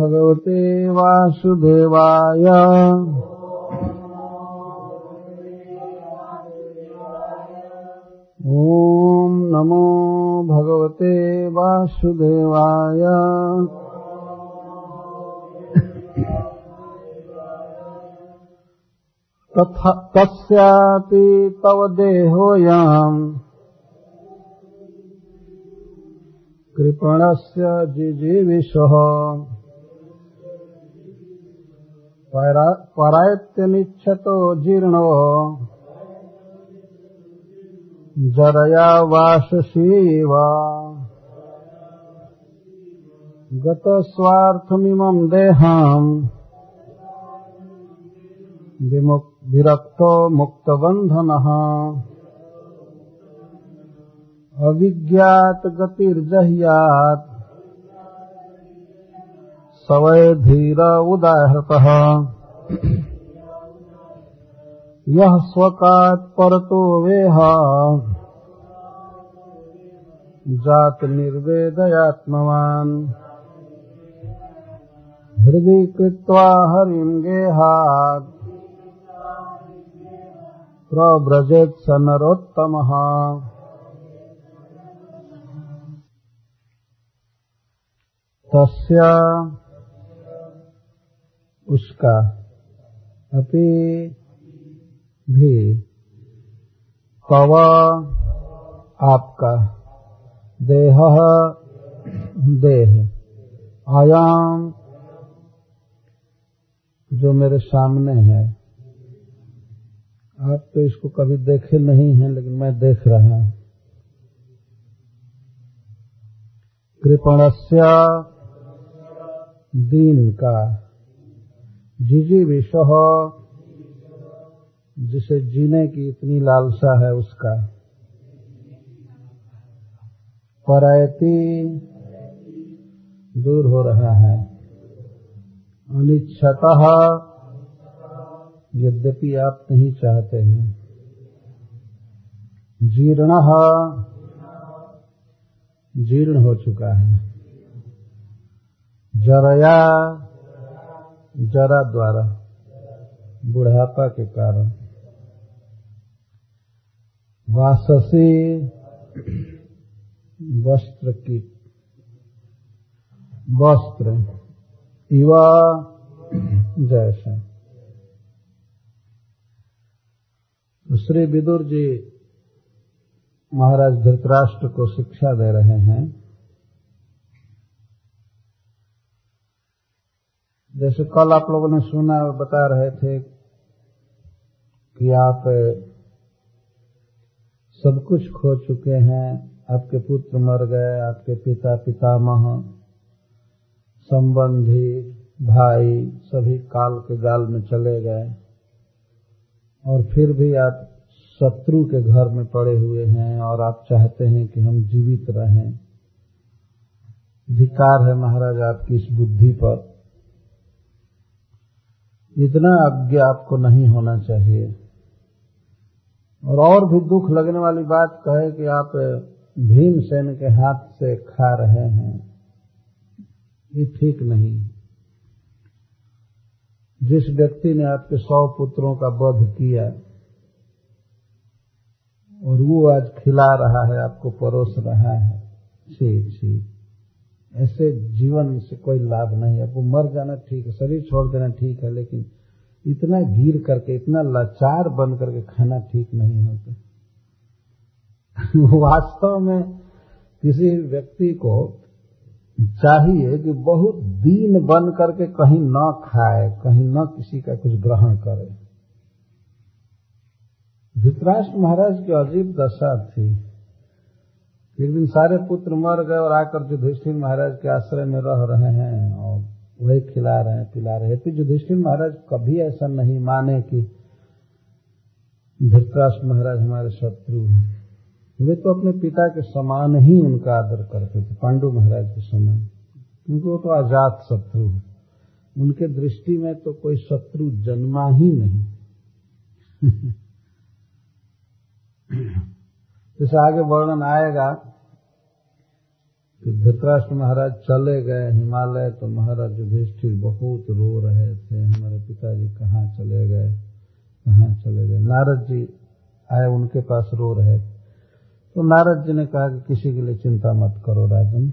भगवते वासुदेवाय। ॐ नमो भगवते वासुदेवाय। तस्यापि तव देहोऽयम् कृपणस्य जिजीविषः। परायत्यनिच्छतो जीर्णो। जरया वाशसीव गतस्वार्थमिमम् देहम्। विरक्तो मुक्तबन्धनः। अविज्ञात गतिर्जह्यात् सवय धीर उदाहृतः। यः स्वकात् परतो वेह। जात निर्वेदयात्मवान्। हृदि कृत्वा हरिम् गेहात्। प्रव्रजेत् स नरोत्तमः। तस्य उसका अपि भी तव आपका देह देह। आयाम जो मेरे सामने है। आप तो इसको कभी देखे नहीं हैं, लेकिन मैं देख रहा हूँ। कृपणस्या दीन का जिजी विषह, जिसे जीने की इतनी लालसा है उसका। परायती दूर हो रहा है। अनिच्छतः, यद्यपि आप नहीं चाहते हैं। जीर्ण जीर्ण हो चुका है। जरया जरा द्वारा बुढ़ापा के कारण। वाससी वस्त्र की वस्त्र, युवा जैसा। तो श्री विदुर जी महाराज धृतराष्ट्र को शिक्षा दे रहे हैं। जैसे कल आप लोगों ने सुना और बता रहे थे कि आप सब कुछ खो चुके हैं। आपके पुत्र मर गए, आपके पिता पितामह, संबंधी, भाई, सभी काल के गाल में चले गए। और फिर भी आप शत्रु के घर में पड़े हुए हैं और आप चाहते हैं कि हम जीवित रहें। धिकार है महाराज आपकी इस बुद्धि पर। इतना अज्ञा आपको नहीं होना चाहिए। और और भी दुख लगने वाली बात कहे कि आप भीमसेन के हाथ से खा रहे हैं। ये ठीक नहीं। जिस व्यक्ति ने आपके सौ पुत्रों का वध किया, और वो आज खिला रहा है, आपको परोस रहा है छी छी ऐसे जीवन से कोई लाभ नहीं है। आपको मर जाना ठीक है, शरीर छोड़ देना ठीक है, लेकिन इतना गिर करके, इतना लाचार बन करके खाना ठीक नहीं होता। वास्तव में किसी व्यक्ति को चाहिए कि बहुत दीन बन करके कहीं न खाए, कहीं न किसी का कुछ ग्रहण करे। धृतराष्ट्र महाराज की अजीब दशा थी। एक दिन सारे पुत्र मर गए और आकर युधिष्ठिर महाराज के आश्रय में रह रहे हैं और वही खिला रहे हैं, पिला रहे हैं। तो युधिष्ठिर महाराज कभी ऐसा नहीं माने कि धृतराष्ट्र महाराज हमारे शत्रु हैं। वे तो अपने पिता के समान ही उनका आदर करते थे, पांडु महाराज के समान। क्योंकि वो तो आज़ाद शत्रु है। उनके दृष्टि में तो कोई शत्रु जन्मा ही नहीं। जैसे आगे वर्णन आएगा कि धृतराष्ट्र महाराज चले गए हिमालय तो महाराज युधिष्ठिर बहुत रो रहे थे। हमारे पिताजी कहाँ चले गए? कहाँ चले गए? नारद जी आए, उनके पास रो रहे तो नारद जी ने कहा कि किसी के लिए चिंता मत करो राजन,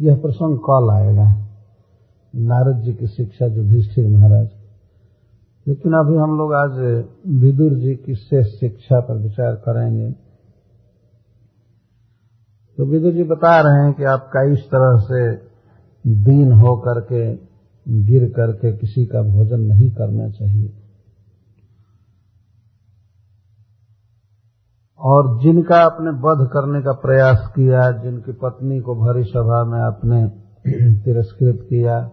यह प्रसंग कल आएगा। नारद जी की शिक्षा युधिष्ठिर महाराज। लेकिन अभी हम लोग आज विदुर जी की शेष शिक्षा पर विचार करेंगे। तो विदुर जी बता रहे हैं कि आपका इस तरह से दीन हो करके, गिर करके किसी का भोजन नहीं करना चाहिए। और जिनका आपने वध करने का प्रयास किया, जिनकी पत्नी को भरी सभा में आपने तिरस्कृत किया,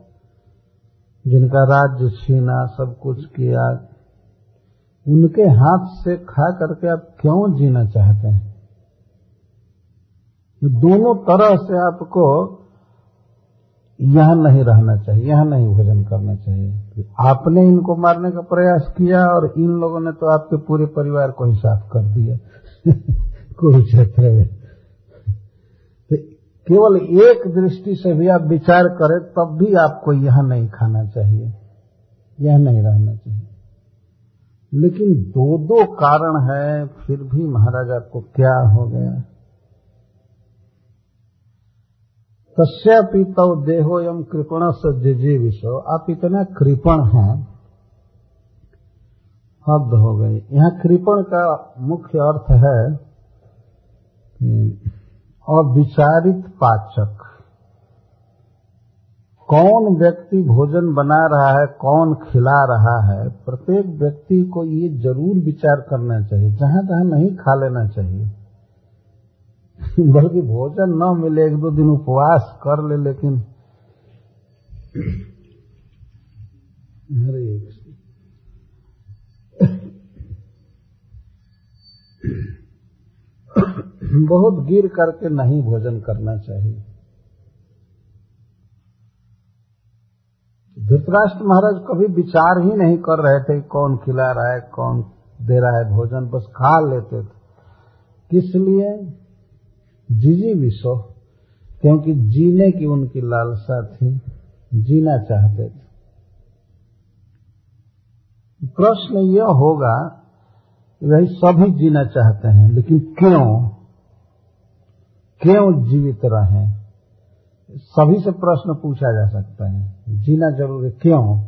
जिनका राज्य छीना, सब कुछ किया, उनके हाथ से खा करके आप क्यों जीना चाहते हैं? दोनों तरह से आपको यहाँ नहीं रहना चाहिए, यहाँ नहीं भोजन करना चाहिए। आपने इनको मारने का प्रयास किया और इन लोगों ने तो आपके पूरे परिवार को ही साफ़ कर दिया। कुरुक्षेत्र में तो केवल एक दृष्टि से भी आप विचार करें, तब भी आपको यह नहीं खाना चाहिए, यह नहीं रहना चाहिए। लेकिन दो दो कारण है, फिर भी महाराज आपको क्या हो गया? तस्यापि तव देहो यम कृपण से जिजी विषो आप इतना कृपण हैं हद हो गई यहाँ कृपण का मुख्य अर्थ है अविचारित पाचक। कौन व्यक्ति भोजन बना रहा है, कौन खिला रहा है, प्रत्येक व्यक्ति को ये ज़रूर विचार करना चाहिए। जहाँ जहाँ नहीं खा लेना चाहिए। बल्कि भोजन न मिले, एक दो दिन उपवास कर ले, लेकिन बहुत गिर करके नहीं भोजन करना चाहिए। धृतराष्ट्र महाराज कभी विचार ही नहीं कर रहे थे कौन खिला रहा है, कौन दे रहा है भोजन, बस खा लेते थे। किस लिए? जीजी विश्व क्योंकि जीने की उनकी लालसा थी, जीना चाहते थे। प्रश्न यह होगा वही सभी जीना चाहते हैं, लेकिन क्यों? क्यों जीवित रहें? सभी से प्रश्न पूछा जा सकता है, जीना ज़रूरी क्यों?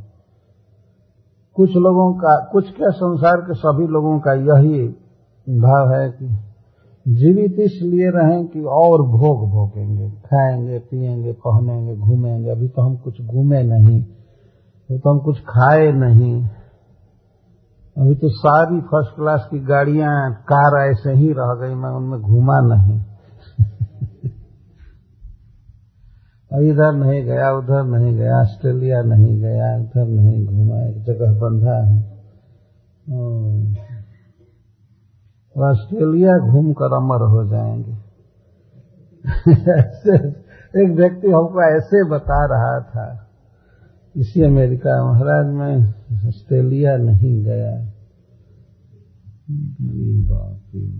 कुछ लोगों का, कुछ क्या संसार के सभी लोगों का यही भाव है कि जीवित इसलिए रहें कि और भोग भोगेंगे, खाएँगे, पिएँगे, पहनेंगे, घूमेंगे। अभी तो हम कुछ घूमे नहीं, अभी तो हम कुछ खाए नहीं। अभी तो सारी फ़र्स्ट क्लास की गाड़ियाँ, कार ऐसे ही रह गई, मैं उनमें घूमा नहीं। इधर नहीं गया, उधर नहीं गया, ऑस्ट्रेलिया नहीं गया, उधर नहीं घूमा, एक जगह बंधा है। ऑस्ट्रेलिया घूम कर अमर हो जाएँगे। एक व्यक्ति हमको ऐसे बता रहा था, इसी अमेरिका महाराज में ऑस्ट्रेलिया नहीं गया।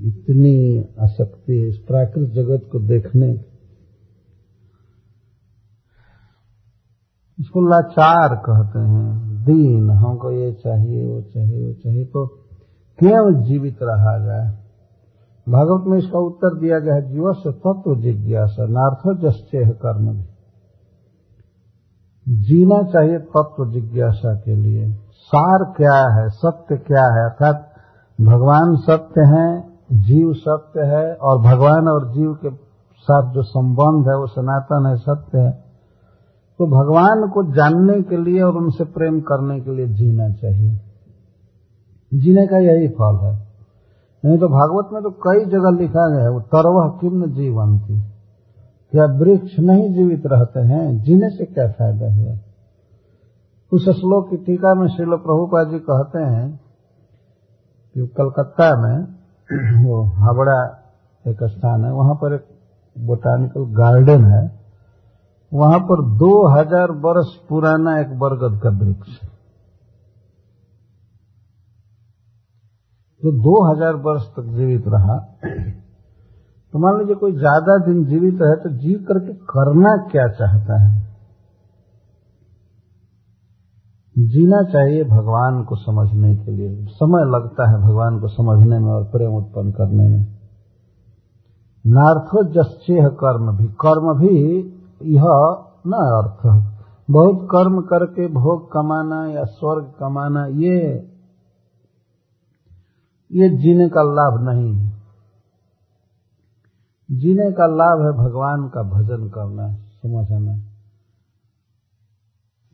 इतनी आसक्ति इस प्राकृतिक जगत को देखने इसको लाचार कहते हैं। दीन, हमको ये चाहिए, वो चाहिए वो चाहिए। तो क्यों जीवित रहा जाए। भागवत में इसका उत्तर दिया गया है जीव से तत्व जिज्ञासा, नार्थो जस्े कर्म भी जीना चाहिए तत्व जिज्ञासा के लिए। सार क्या है, सत्य क्या है, अर्थात भगवान सत्य है, जीव सत्य है, और भगवान और जीव के साथ जो संबंध है, वो सनातन है, सत्य है। तो भगवान को जानने के लिए और उनसे प्रेम करने के लिए जीना चाहिए। जीने का यही फल है। नहीं तो भागवत में तो कई जगह लिखा गया है, वो तरवह जीवन थी क्या वृक्ष नहीं जीवित रहते हैं? जीने से क्या फ़ायदा हुआ उस श्लोक की टीका में श्रील प्रभुपा जी कहते हैं कि कलकत्ता में वो हावड़ा एक स्थान है, वहाँ पर एक बोटानिकल गार्डन है। वहाँ पर दो हज़ार वर्ष पुराना एक बरगद का वृक्ष है। जो दो हज़ार वर्ष तक जीवित रहा तो मान लीजिए कोई ज़्यादा दिन जीवित है तो जीव करके करना क्या चाहता है? जीना चाहिए भगवान को समझने के लिए। समय लगता है भगवान को समझने में और प्रेम उत्पन्न करने में। नार्थो जस्ेह कर्म भी। कर्म भी, यह न अर्थ। बहुत कर्म करके भोग कमाना या स्वर्ग कमाना, ये ये जीने का लाभ नहीं है। जीने का लाभ है भगवान का भजन करना समझना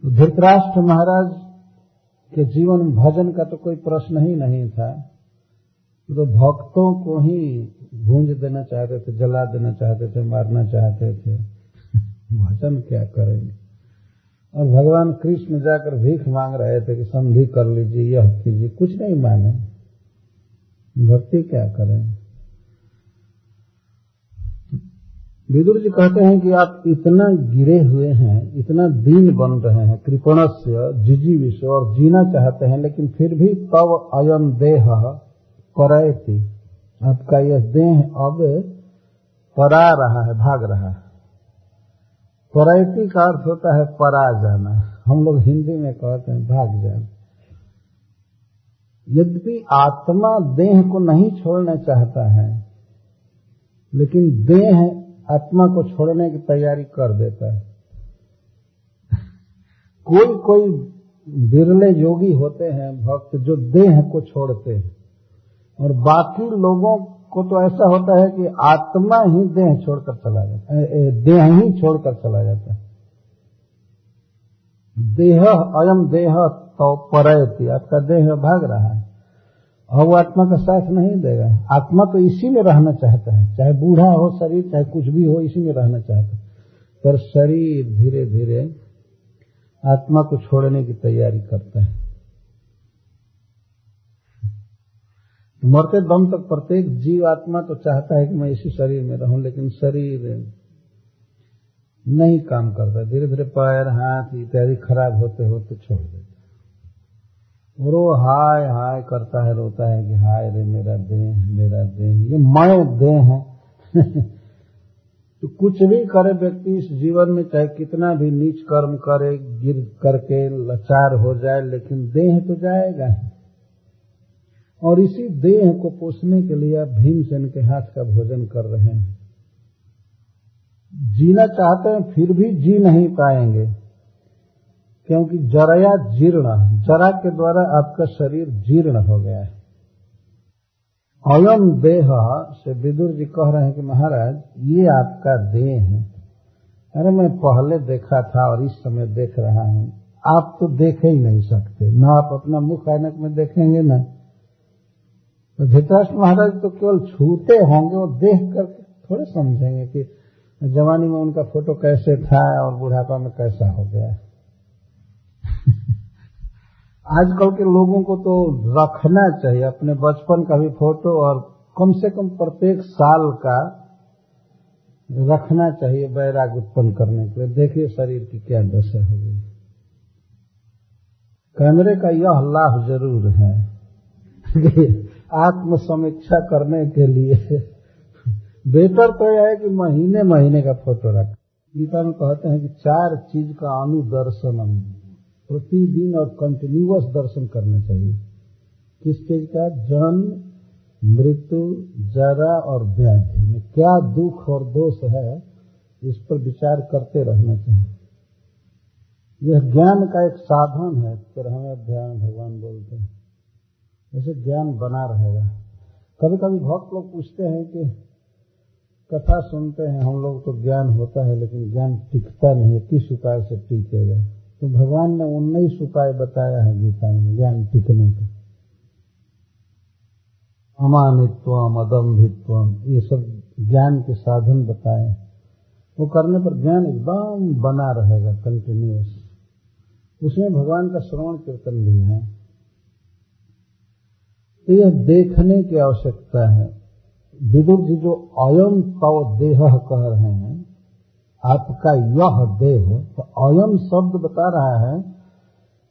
तो धृतराष्ट्र महाराज के जीवन में भजन का तो कोई प्रश्न ही नहीं था। तो भक्तों को ही भूंज देना चाहते थे, जला देना चाहते थे, मारना चाहते थे। भजन क्या करेंगे? और भगवान कृष्ण जाकर भीख मांग रहे थे कि संधि कर लीजिए, यह कीजिए, कुछ नहीं माने। भक्ति क्या करें? विदुर जी कहते हैं कि आप इतना गिरे हुए हैं, इतना दीन बन रहे हैं, कृपणस्य जिजी विश्व और जीना चाहते हैं, लेकिन फिर भी तब अयन देह करती आपका यह देह अब परा रहा है, भाग रहा है। परैती का अर्थ होता है परा जाना। हम लोग हिंदी में कहते हैं भाग जाना। यद्यपि आत्मा देह को नहीं छोड़ना चाहता है, लेकिन देह आत्मा को छोड़ने की तैयारी कर देता है। कोई कोई बिरले योगी होते हैं, भक्त, जो देह को छोड़ते हैं। और बाकी लोगों को तो ऐसा होता है कि आत्मा ही देह छोड़कर चला जाता है देह ही छोड़कर चला जाता है। देह, अयम देह तो परयती, आपका देह भाग रहा है। और वो आत्मा का साथ नहीं देगा। आत्मा तो इसी में रहना चाहता है। चाहे बूढ़ा हो, शरीर, चाहे कुछ भी हो इसी में रहना चाहता है। पर शरीर धीरे धीरे आत्मा को छोड़ने की तैयारी करता है। मरते दम तक प्रत्येक जीव आत्मा तो चाहता है कि मैं इसी शरीर में रहूँ, लेकिन शरीर नहीं काम करता। धीरे धीरे पैर, हाथ इत्यादि खराब होते होते छोड़ देता और वो हाय हाय करता है, रोता है कि हाय रे, मेरा देह मेरा देह ये मैं देह है। तो कुछ भी करे व्यक्ति, इस जीवन में चाहे कितना भी नीच कर्म करे, गिर करके लाचार हो जाए, लेकिन देह तो जाएगा ही। और इसी देह को पोषने के लिए आप भीमसेन के हाथ का भोजन कर रहे हैं। जीना चाहते हैं, फिर भी जी नहीं पाएँगे। क्योंकि जराया जीर्ण जरा के द्वारा आपका शरीर जीर्ण हो गया है। अयम देह से विदुर जी कह रहे हैं कि महाराज, ये आपका देह है। अरे मैं पहले देखा था और इस समय देख रहा हूँ। आप तो देख ही नहीं सकते। न आप अपना मुख ऐनक में देखेंगे न। तो धृतराष्ट्र महाराज तो केवल छूते होंगे और देख कर थोड़े समझेंगे कि जवानी में उनका फ़ोटो कैसे था और बुढ़ापा में कैसा हो गया आजकल के लोगों को तो रखना चाहिए, अपने बचपन का भी फ़ोटो और कम से कम प्रत्येक साल का रखना चाहिए बैराग उत्पन्न करने के लिए। देखिए शरीर की क्या दशा हो गई। कैमरे का यह लाभ ज़रूर है आत्म समीक्षा करने के लिए बेहतर तो यह है कि महीने महीने का फ़ोटो रख। गीता में कहते हैं कि चार चीज़ का अनुदर्शनम। प्रतिदिन और कंटिन्यूअस दर्शन करना चाहिए। किस चीज़ का? जन्म, मृत्यु, जरा और व्याधि। में क्या दुख और दोष है, इस पर विचार करते रहना चाहिए। यह ज्ञान का एक साधन है, तेरहवें अध्याय में भगवान बोलते हैं। ऐसे ज्ञान बना रहेगा। कभी कभी भक्त लोग पूछते हैं कि कथा सुनते हैं, हम लोग तो ज्ञान होता है, लेकिन ज्ञान टिकता नहीं किस उपाय से टिकेगा? तो भगवान ने उन्नीस उपाय बताया है गीता में, ज्ञान टिकने का। अमानित्व अदम्भित्व ये सब ज्ञान के साधन बताए। वो करने पर ज्ञान एकदम बना रहेगा कंटिन्यूस उसमें भगवान का श्रवण कीर्तन भी है। तो यह देखने की आवश्यकता है। विदुर जी जो अयम तव देह कह रहे हैं आपका यह देह तो अयम शब्द बता रहा है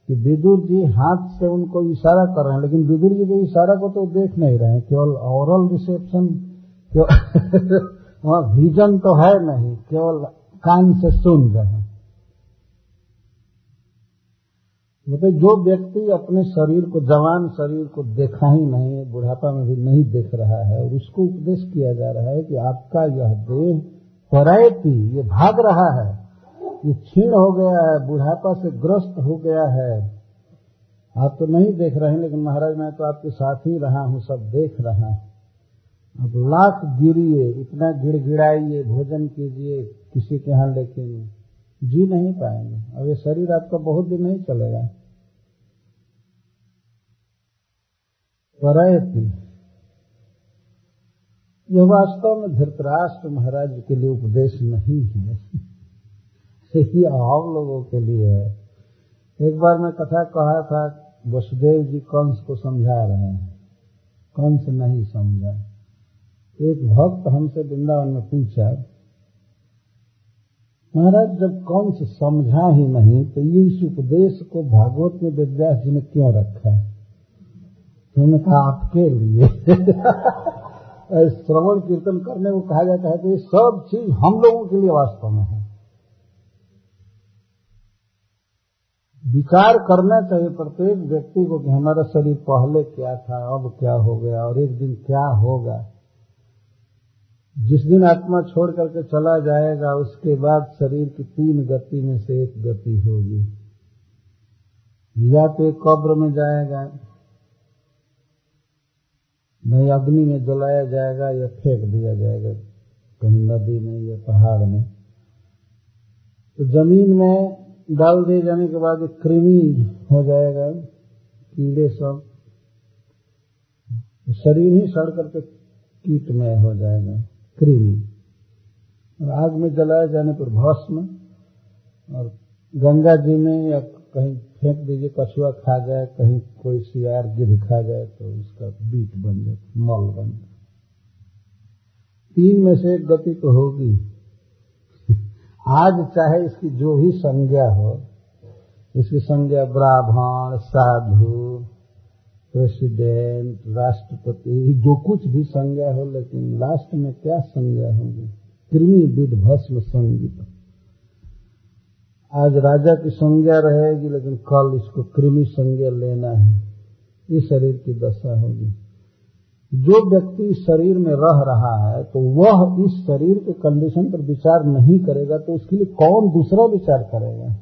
कि विदुर जी हाथ से उनको इशारा कर रहे हैं, लेकिन विदुर जी के इशारा को तो देख नहीं रहे हैं। केवल औरल रिसेप्शन वहाँ विजन तो है नहीं, केवल कान से सुन रहे हैं। मतलब जो व्यक्ति अपने शरीर को, जवान शरीर को देखा ही नहीं, बुढ़ापा में भी नहीं देख रहा है, और उसको उपदेश किया जा रहा है कि आपका यह देह परायती, ये भाग रहा है। ये क्षीण हो गया है, बुढ़ापा से ग्रस्त हो गया है। आप तो नहीं देख रहे हैं, लेकिन महाराज, मैं तो आपके साथ ही रहा हूँ, सब देख रहा हूँ। अब लाख गिरिए, इतना गिड़गिड़ाइए, भोजन कीजिए, किसी के यहाँ लेकिन जी नहीं पाएँगे। अब ये शरीर आपका बहुत दिन नहीं चलेगा। परयति। यह वास्तव में धृतराष्ट्र महाराज के लिए उपदेश नहीं है। ये हम लोगों के लिए है। एक बार मैं कथा कहा था, वसुदेव जी कंस को समझा रहे हैं। कंस नहीं समझा। एक भक्त हमसे वृंदावन में पूछा, महाराज, जब कंस समझा ही नहीं तो ये इस उपदेश को भागवत में वेदव्यास जी ने क्यों रखा? है उन्होंने कहा, आपके लिए। श्रवण कीर्तन करने को कहा जाता है तो ये सब चीज़ हम लोगों के लिए वास्तव में है। विचार करना चाहिए प्रत्येक व्यक्ति को कि हमारा शरीर पहले क्या था, अब क्या हो गया और एक दिन क्या होगा। जिस दिन आत्मा छोड़ करके चला जाएगा, उसके बाद शरीर की तीन गति में से एक गति होगी। या तो कब्र में जाएगा नहीं, अग्नि में जलाया जाएगा या फेंक दिया जाएगा। कहीं नदी में या पहाड़ में। तो ज़मीन में डाल दिए जाने के बाद कृमि हो जाएगा, कीड़े सब। शरीर ही सड़ करके कीटमय हो जाएगा, कृमि। और आग में जलाए जाने पर भस्म। और गंगा जी में या कहीं फेंक दीजिए कछुआ खा जाए, कहीं कोई सियार गिर खा जाए तो उसका बीट बन जाए, मल बन जाए। तीन में से एक गति तो होगी। आज चाहे इसकी जो भी संज्ञा हो, इसकी संज्ञा ब्राह्मण, साधु, प्रेसिडेंट, राष्ट्रपति, जो कुछ भी संज्ञा हो, लेकिन लास्ट में क्या संज्ञा होगी? कृमि विद भस्म संगीत। आज राजा की संज्ञा रहेगी, लेकिन कल इसको कृमि संज्ञा लेना है। ये शरीर की दशा होगी। जो व्यक्ति इस शरीर में रह रहा है तो वह इस शरीर के कंडीशन पर विचार नहीं करेगा तो उसके लिए कौन दूसरा विचार करेगा?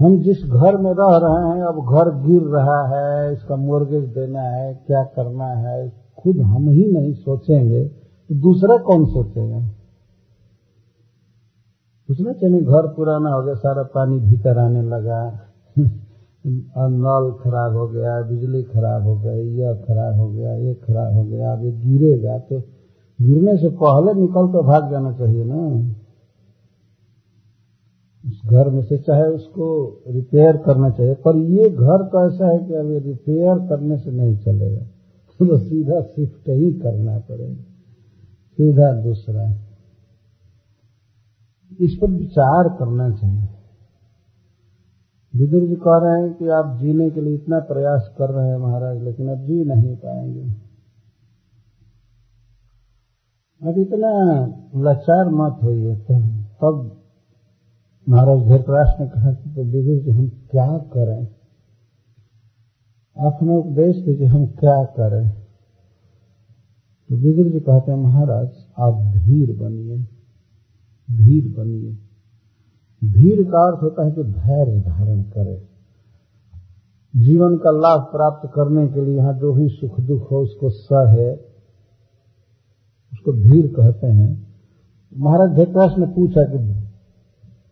हम जिस घर में रह रहे हैं, अब घर गिर रहा है, इसका मोर्गेज देना है, क्या करना है, खुद हम ही नहीं सोचेंगे तो दूसरा कौन सोचेगा? दूसरा चलिए घर पुराना हो गया, सारा पानी भीतर आने लगा। नल खराब हो गया, बिजली खराब हो गई यह खराब हो गया, ये खराब हो गया, अब गिरेगा तो गिरने से पहले निकल कर भाग जाना चाहिए ना। उस घर में से चाहे उसको रिपेयर करना चाहिए, पर ये घर तो ऐसा है कि अब रिपेयर करने से नहीं चलेगा। तो सीधा शिफ्ट ही करना पड़ेगा, सीधा दूसरा। इस पर विचार करना चाहिए। विदुर जी कह रहे हैं कि आप जीने के लिए इतना प्रयास कर रहे हैं महाराज, लेकिन अब जी नहीं पाएँगे। अब इतना लाचार मत होइए, तब महाराज धृतराष्ट्र ने कहा कि तो विदुर जी हम क्या करें? आप हमें उपदेश दीजिए, हम क्या करें? तो विदुर जी कहते हैं, महाराज, आप धीर बनिए। धीर बनिए धीर का अर्थ होता है कि धैर्य धारण करे। जीवन का लाभ प्राप्त करने के लिए यहाँ जो भी सुख दुख हो उसको सहे उसको धीर कहते हैं। महाराज धृतराष्ट्र ने पूछा कि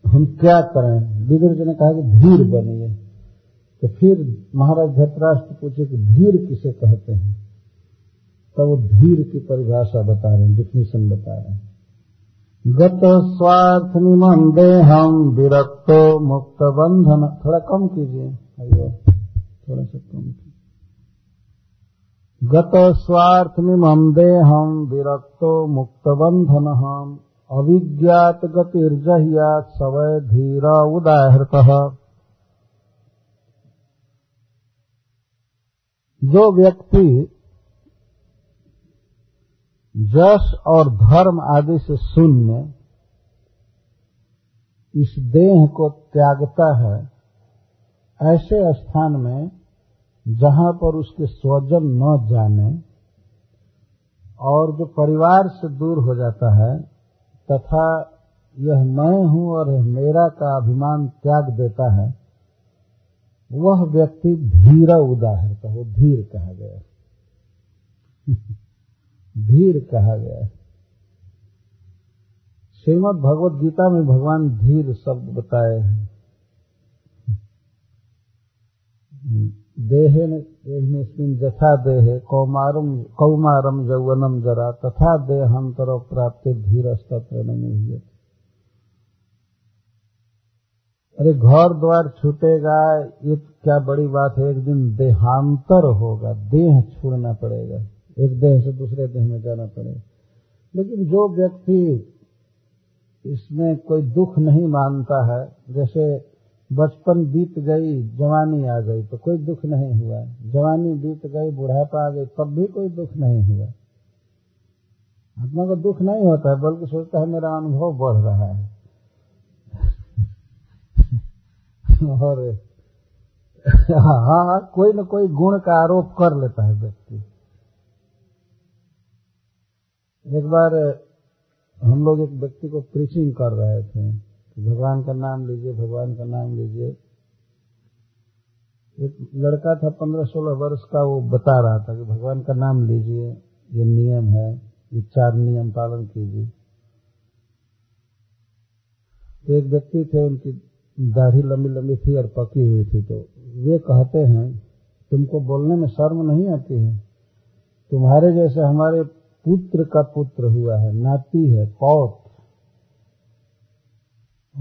हम क्या करें? विदुर जी ने कहा कि धीर बनिए तो फिर महाराज धृतराष्ट्र पूछे कि धीर किसे कहते हैं? तब तो वो धीर की परिभाषा बता रहे हैं डिफिनेशन बता रहे हैं। गत स्वार्थ निमन देहम विरक्तो मुक्त बंधन थोड़ा कम कीजिए। थोड़ा सा कम कीजिए। गत स्वार्थ निमम देहम विरक्तो मुक्त बंधन हम अविज्ञात गतिर्जहियात सवय धीर उदाहृत। जो व्यक्ति जस और धर्म आदि से शून्य इस देह को त्यागता है, ऐसे स्थान में जहाँ पर उसके स्वजन न जाने और जो परिवार से दूर हो जाता है, तथा यह मैं हूँ और यह मेरा का अभिमान त्याग देता है, वह व्यक्ति धीर उदाहरता वो धीर कहा गया धीर कहा गया है। श्रीमद भगवत गीता में भगवान धीर शब्द बताए हैं। देहे देहेस्मिन जथा देहे कौमारम कौमारम यौवनम जरा, तथा देहांतर प्राप्त धीर तत्र न अरे घर द्वार छूटेगा, ये क्या बड़ी बात है, एक दिन देहांतर होगा, देह छोड़ना पड़ेगा। एक देह से दूसरे देह में जाना पड़े। लेकिन जो व्यक्ति इसमें कोई दुख नहीं मानता है, जैसे बचपन बीत गई, जवानी आ गई तो कोई दुख नहीं हुआ। जवानी बीत गई, बुढ़ापा आ गई, तब भी कोई दुख नहीं हुआ। आत्मा को दुख नहीं होता है, बल्कि सोचता है, मेरा अनुभव बढ़ रहा है। और हाँ हाँ कोई न कोई गुण का आरोप कर लेता है व्यक्ति। एक बार हम लोग एक व्यक्ति को प्रीचिंग कर रहे थे। कि भगवान का नाम लीजिए, भगवान का नाम लीजिए। एक लड़का था, पंद्रह सोलह वर्ष का, वो बता रहा था कि भगवान का नाम लीजिए, ये नियम है, ये चार नियम पालन कीजिए। तो एक व्यक्ति थे, उनकी दाढ़ी लंबी लंबी थी और पकी हुई थी तो वे कहते हैं, तुमको बोलने में शर्म नहीं आती है? तुम्हारे जैसे हमारे पुत्र का पुत्र हुआ है, नाती है, पौत।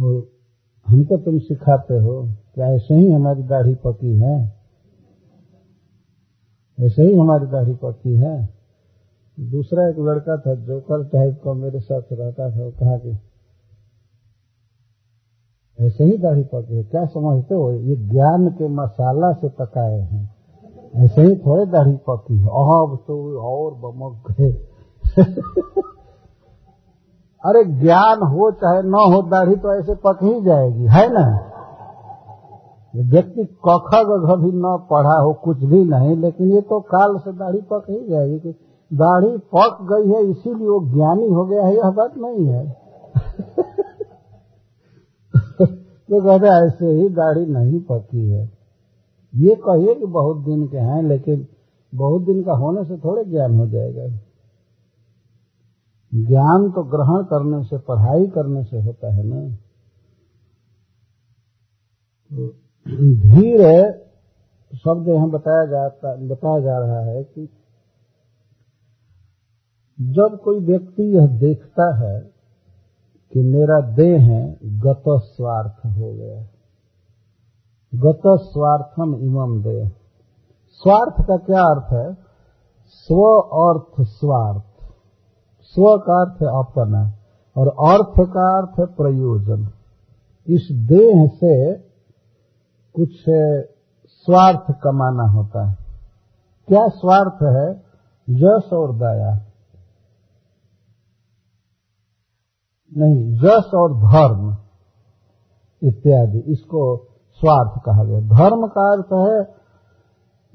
और हमको तुम सिखाते हो, क्या ऐसे ही हमारी दाढ़ी पकी है? ऐसे ही हमारी दाढ़ी पकी है। दूसरा एक लड़का था जोकर टाइप का मेरे साथ रहता था कहा कि ऐसे ही दाढ़ी पकी है, क्या समझते हो? ये ज्ञान के मसाला से पकाए हैं। ऐसे ही थोड़े दाढ़ी पकी है। अब तो और बमक गए। अरे ज्ञान हो चाहे न हो, दाढ़ी तो ऐसे पक ही जाएगी, है ना? व्यक्ति कखा गघ भी न पढ़ा हो, कुछ भी नहीं, लेकिन ये तो काल से दाढ़ी पक ही जाएगी कि दाढ़ी पक गई है, इसीलिए वो ज्ञानी हो गया है, यह बात नहीं है। तो कहते ऐसे ही दाढ़ी नहीं पकी है। ये कहिए कि बहुत दिन के हैं, लेकिन बहुत दिन का होने से थोड़े ज्ञान हो जाएगा। ज्ञान तो ग्रहण करने से, पढ़ाई करने से होता है ना। तो धीर शब्द यहाँ बताया जाता, बताया जा रहा है कि जब कोई व्यक्ति यह देखता है कि मेरा देह है गत स्वार्थ हो गया गत स्वार्थम इमम देह। स्वार्थ का क्या अर्थ है? स्व अर्थ स्वार्थ। स्व का अर्थ है अपना और अर्थ का अर्थ है प्रयोजन। इस देह से कुछ स्वार्थ कमाना होता है। क्या स्वार्थ है? यश और दया। नहीं यश और धर्म इत्यादि, इसको स्वार्थ कहा गया। धर्म का अर्थ है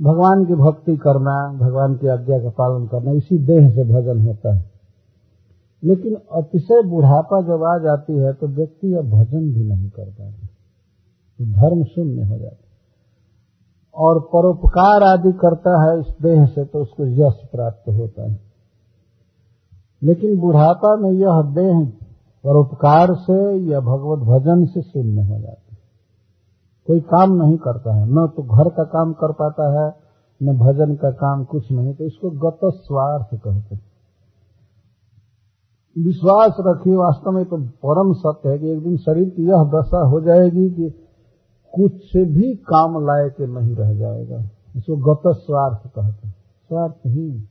भगवान की भक्ति करना, भगवान की आज्ञा का पालन करना, इसी देह से भजन होता है। लेकिन अतिशय बुढ़ापा जब आ जाती है तो व्यक्ति अब भजन भी नहीं कर पाता। धर्म शून्य हो जाता और परोपकार आदि करता है इस देह से तो उसको यश प्राप्त होता है। लेकिन बुढ़ापा में यह देह परोपकार से या भगवत भजन से शून्य हो जाता है। कोई काम नहीं करता है। न तो घर का काम कर पाता है, न भजन का काम कुछ नहीं। तो इसको गत स्वार्थ कहते हैं। विश्वास रखिए, वास्तव में तो परम सत्य है कि एक दिन शरीर की यह दशा हो जाएगी कि कुछ से भी काम लायक नहीं रह जाएगा। इसको गत स्वार्थ कहते हैं। स्वार्थ ही।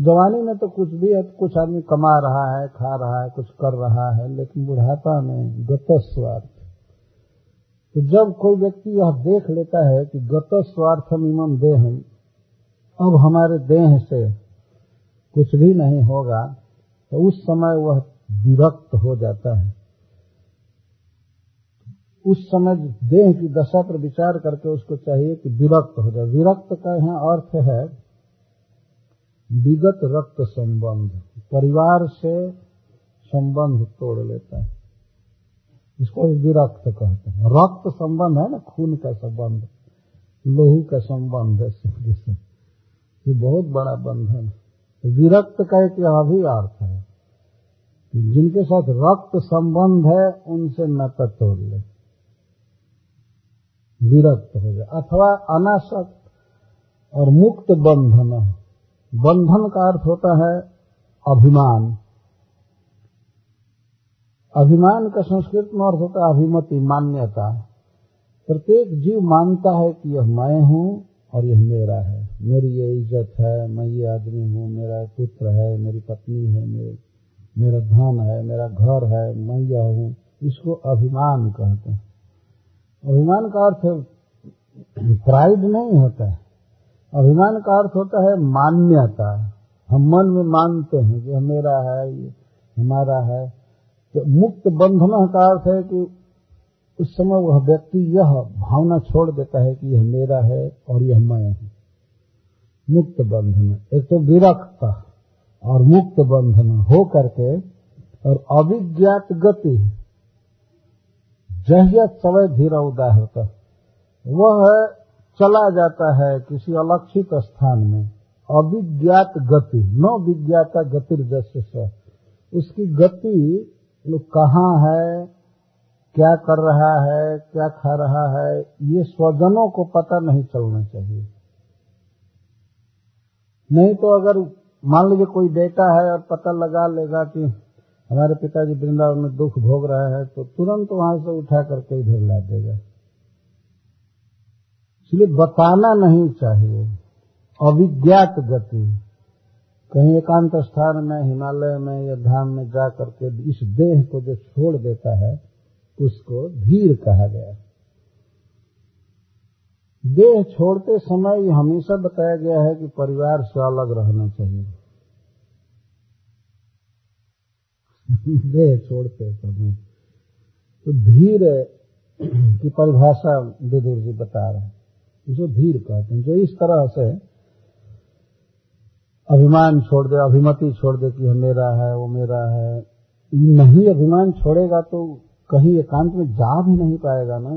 जवानी में तो कुछ भी है, कुछ आदमी कमा रहा है, खा रहा है, कुछ कर रहा है, लेकिन बुढ़ापा में गत स्वार्थ। तो जब कोई व्यक्ति यह देख लेता है कि गत स्वार्थम इमम देह अब हमारे देह से कुछ भी नहीं होगा तो उस समय वह विरक्त हो जाता है। उस समय देह की दशा पर विचार करके उसको चाहिए कि विरक्त हो जाए। विरक्त का यहाँ अर्थ है विगत रक्त संबंध। परिवार से संबंध तोड़ लेता है। इसको विरक्त कहते हैं। रक्त संबंध है ना, खून का संबंध। लोहू का संबंध है ये बहुत बड़ा बंधन है। विरक्त का एक यह भी अर्थ है। जिनके साथ रक्त संबंध है, उनसे नाता तोड़ ले विरक्त हो जाए अथवा अनासक्त और मुक्त बंधन। बंधन का अर्थ होता है अभिमान। अभिमान का संस्कृत में अर्थ होता है अभिमति, मान्यता। प्रत्येक जीव मानता है कि यह मैं हूँ और यह मेरा है। मेरी ये इज़्ज़त है, मैं ये आदमी हूँ, मेरा पुत्र है, मेरी पत्नी है, मेरे, मेरा धन है, मेरा घर है, मैं यह हूँ। इसको अभिमान कहते हैं। अभिमान का अर्थ प्राइड नहीं होता है। अभिमान का अर्थ होता है मान्यता। हम मन में मानते हैं कि मेरा है, ये हमारा है। तो मुक्त बंधन का अर्थ है कि उस समय वह व्यक्ति यह भावना छोड़ देता है कि यह मेरा है और यह मैं हूँ। मुक्त बंधन। एक तो विरक्त और मुक्त बंधन हो करके और अविज्ञात गति। जहिया समय धीरा उदाय होता। वह चला जाता है किसी अलक्षित स्थान में। अविज्ञात गति। न विज्ञाता गतिर्जस्य उसकी गति कहाँ है क्या कर रहा है, क्या खा रहा है, ये स्वजनों को पता नहीं चलना चाहिए। नहीं तो अगर मान लीजिए कोई बेटा है और पता लगा लेगा कि हमारे पिताजी वृंदावन में दुख भोग रहा है तो तुरंत वहाँ से उठा करके इधर ला देगा। इसलिए बताना नहीं चाहिए। अविज्ञात गति। कहीं एकांत स्थान में, हिमालय में या धाम में जा करके इस देह को जो छोड़ देता है उसको धीर कहा गया। देह छोड़ते समय हमेशा बताया गया है कि परिवार से अलग रहना चाहिए। देह छोड़ते समय। तो धीर की परिभाषा विदुर जी बता रहे हैं। जो धीर कहते हैं। जो इस तरह से अभिमान छोड़ दे, अभिमति छोड़ दे कि मेरा है, वो मेरा है। नहीं, अभिमान छोड़ेगा तो कहीं एकांत में जा भी नहीं पाएगा ना।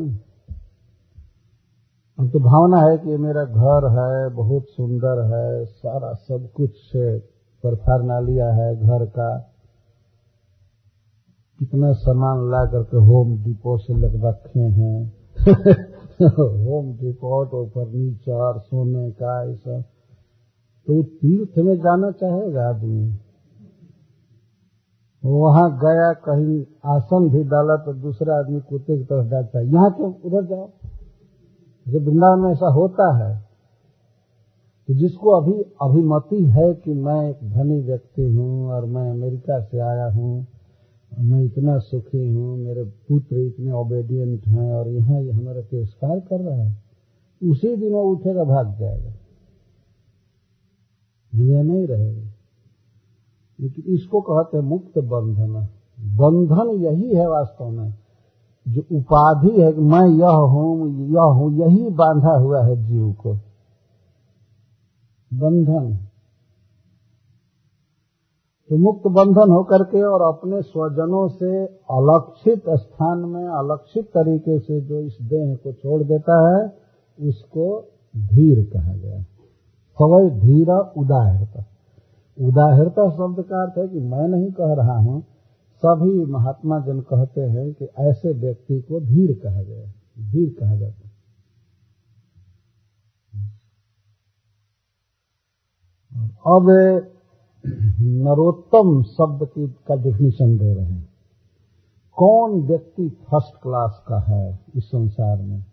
तो भावना है कि मेरा घर है, बहुत सुंदर है, सारा सब कुछ से परफारनालिया है घर का। कितना सामान ला करके होम डिपो से लग रखे हैं। होम डिपो तो फर्नीचर सोने का सब तो तीर्थ में जाना चाहेगा आदमी। वहाँ गया, कहीं आसन भी डाला तो दूसरा आदमी कुत्ते की तरफ़ डालता है यहाँ क्यों उधर जाओ। जब वृंदावन में ऐसा होता है तो जिसको अभी अभिमति है कि मैं एक धनी व्यक्ति हूँ और मैं अमेरिका से आया हूँ, मैं इतना सुखी हूँ, मेरे पुत्र इतने ओबेडियंट हैं और यहाँ ये हमारा तिरस्कार कर रहा है, उसी दिन वो उठेगा, भाग जाएगा। यह नहीं रहेगा। लेकिन इसको कहते हैं मुक्त बंधन। बंधन यही है वास्तव में, जो उपाधि है कि मैं यह हूँ यह हूँ, यही बांधा हुआ है जीव को। बंधन। तो मुक्त बंधन होकर के और अपने स्वजनों से अलक्षित स्थान में, अलक्षित तरीके से जो इस देह को छोड़ देता है, उसको धीर कहा गया। सवय धीरा उदाहरता उदाहरता शब्द का अर्थ है कि मैं नहीं कह रहा हूँ। सभी महात्मा जन कहते हैं कि ऐसे व्यक्ति को धीर कहा गया धीर कहा जाता है। अब नरोत्तम शब्द की का डिफिनेशन दे रहे हैं। कौन व्यक्ति फ़र्स्ट क्लास का है इस संसार में?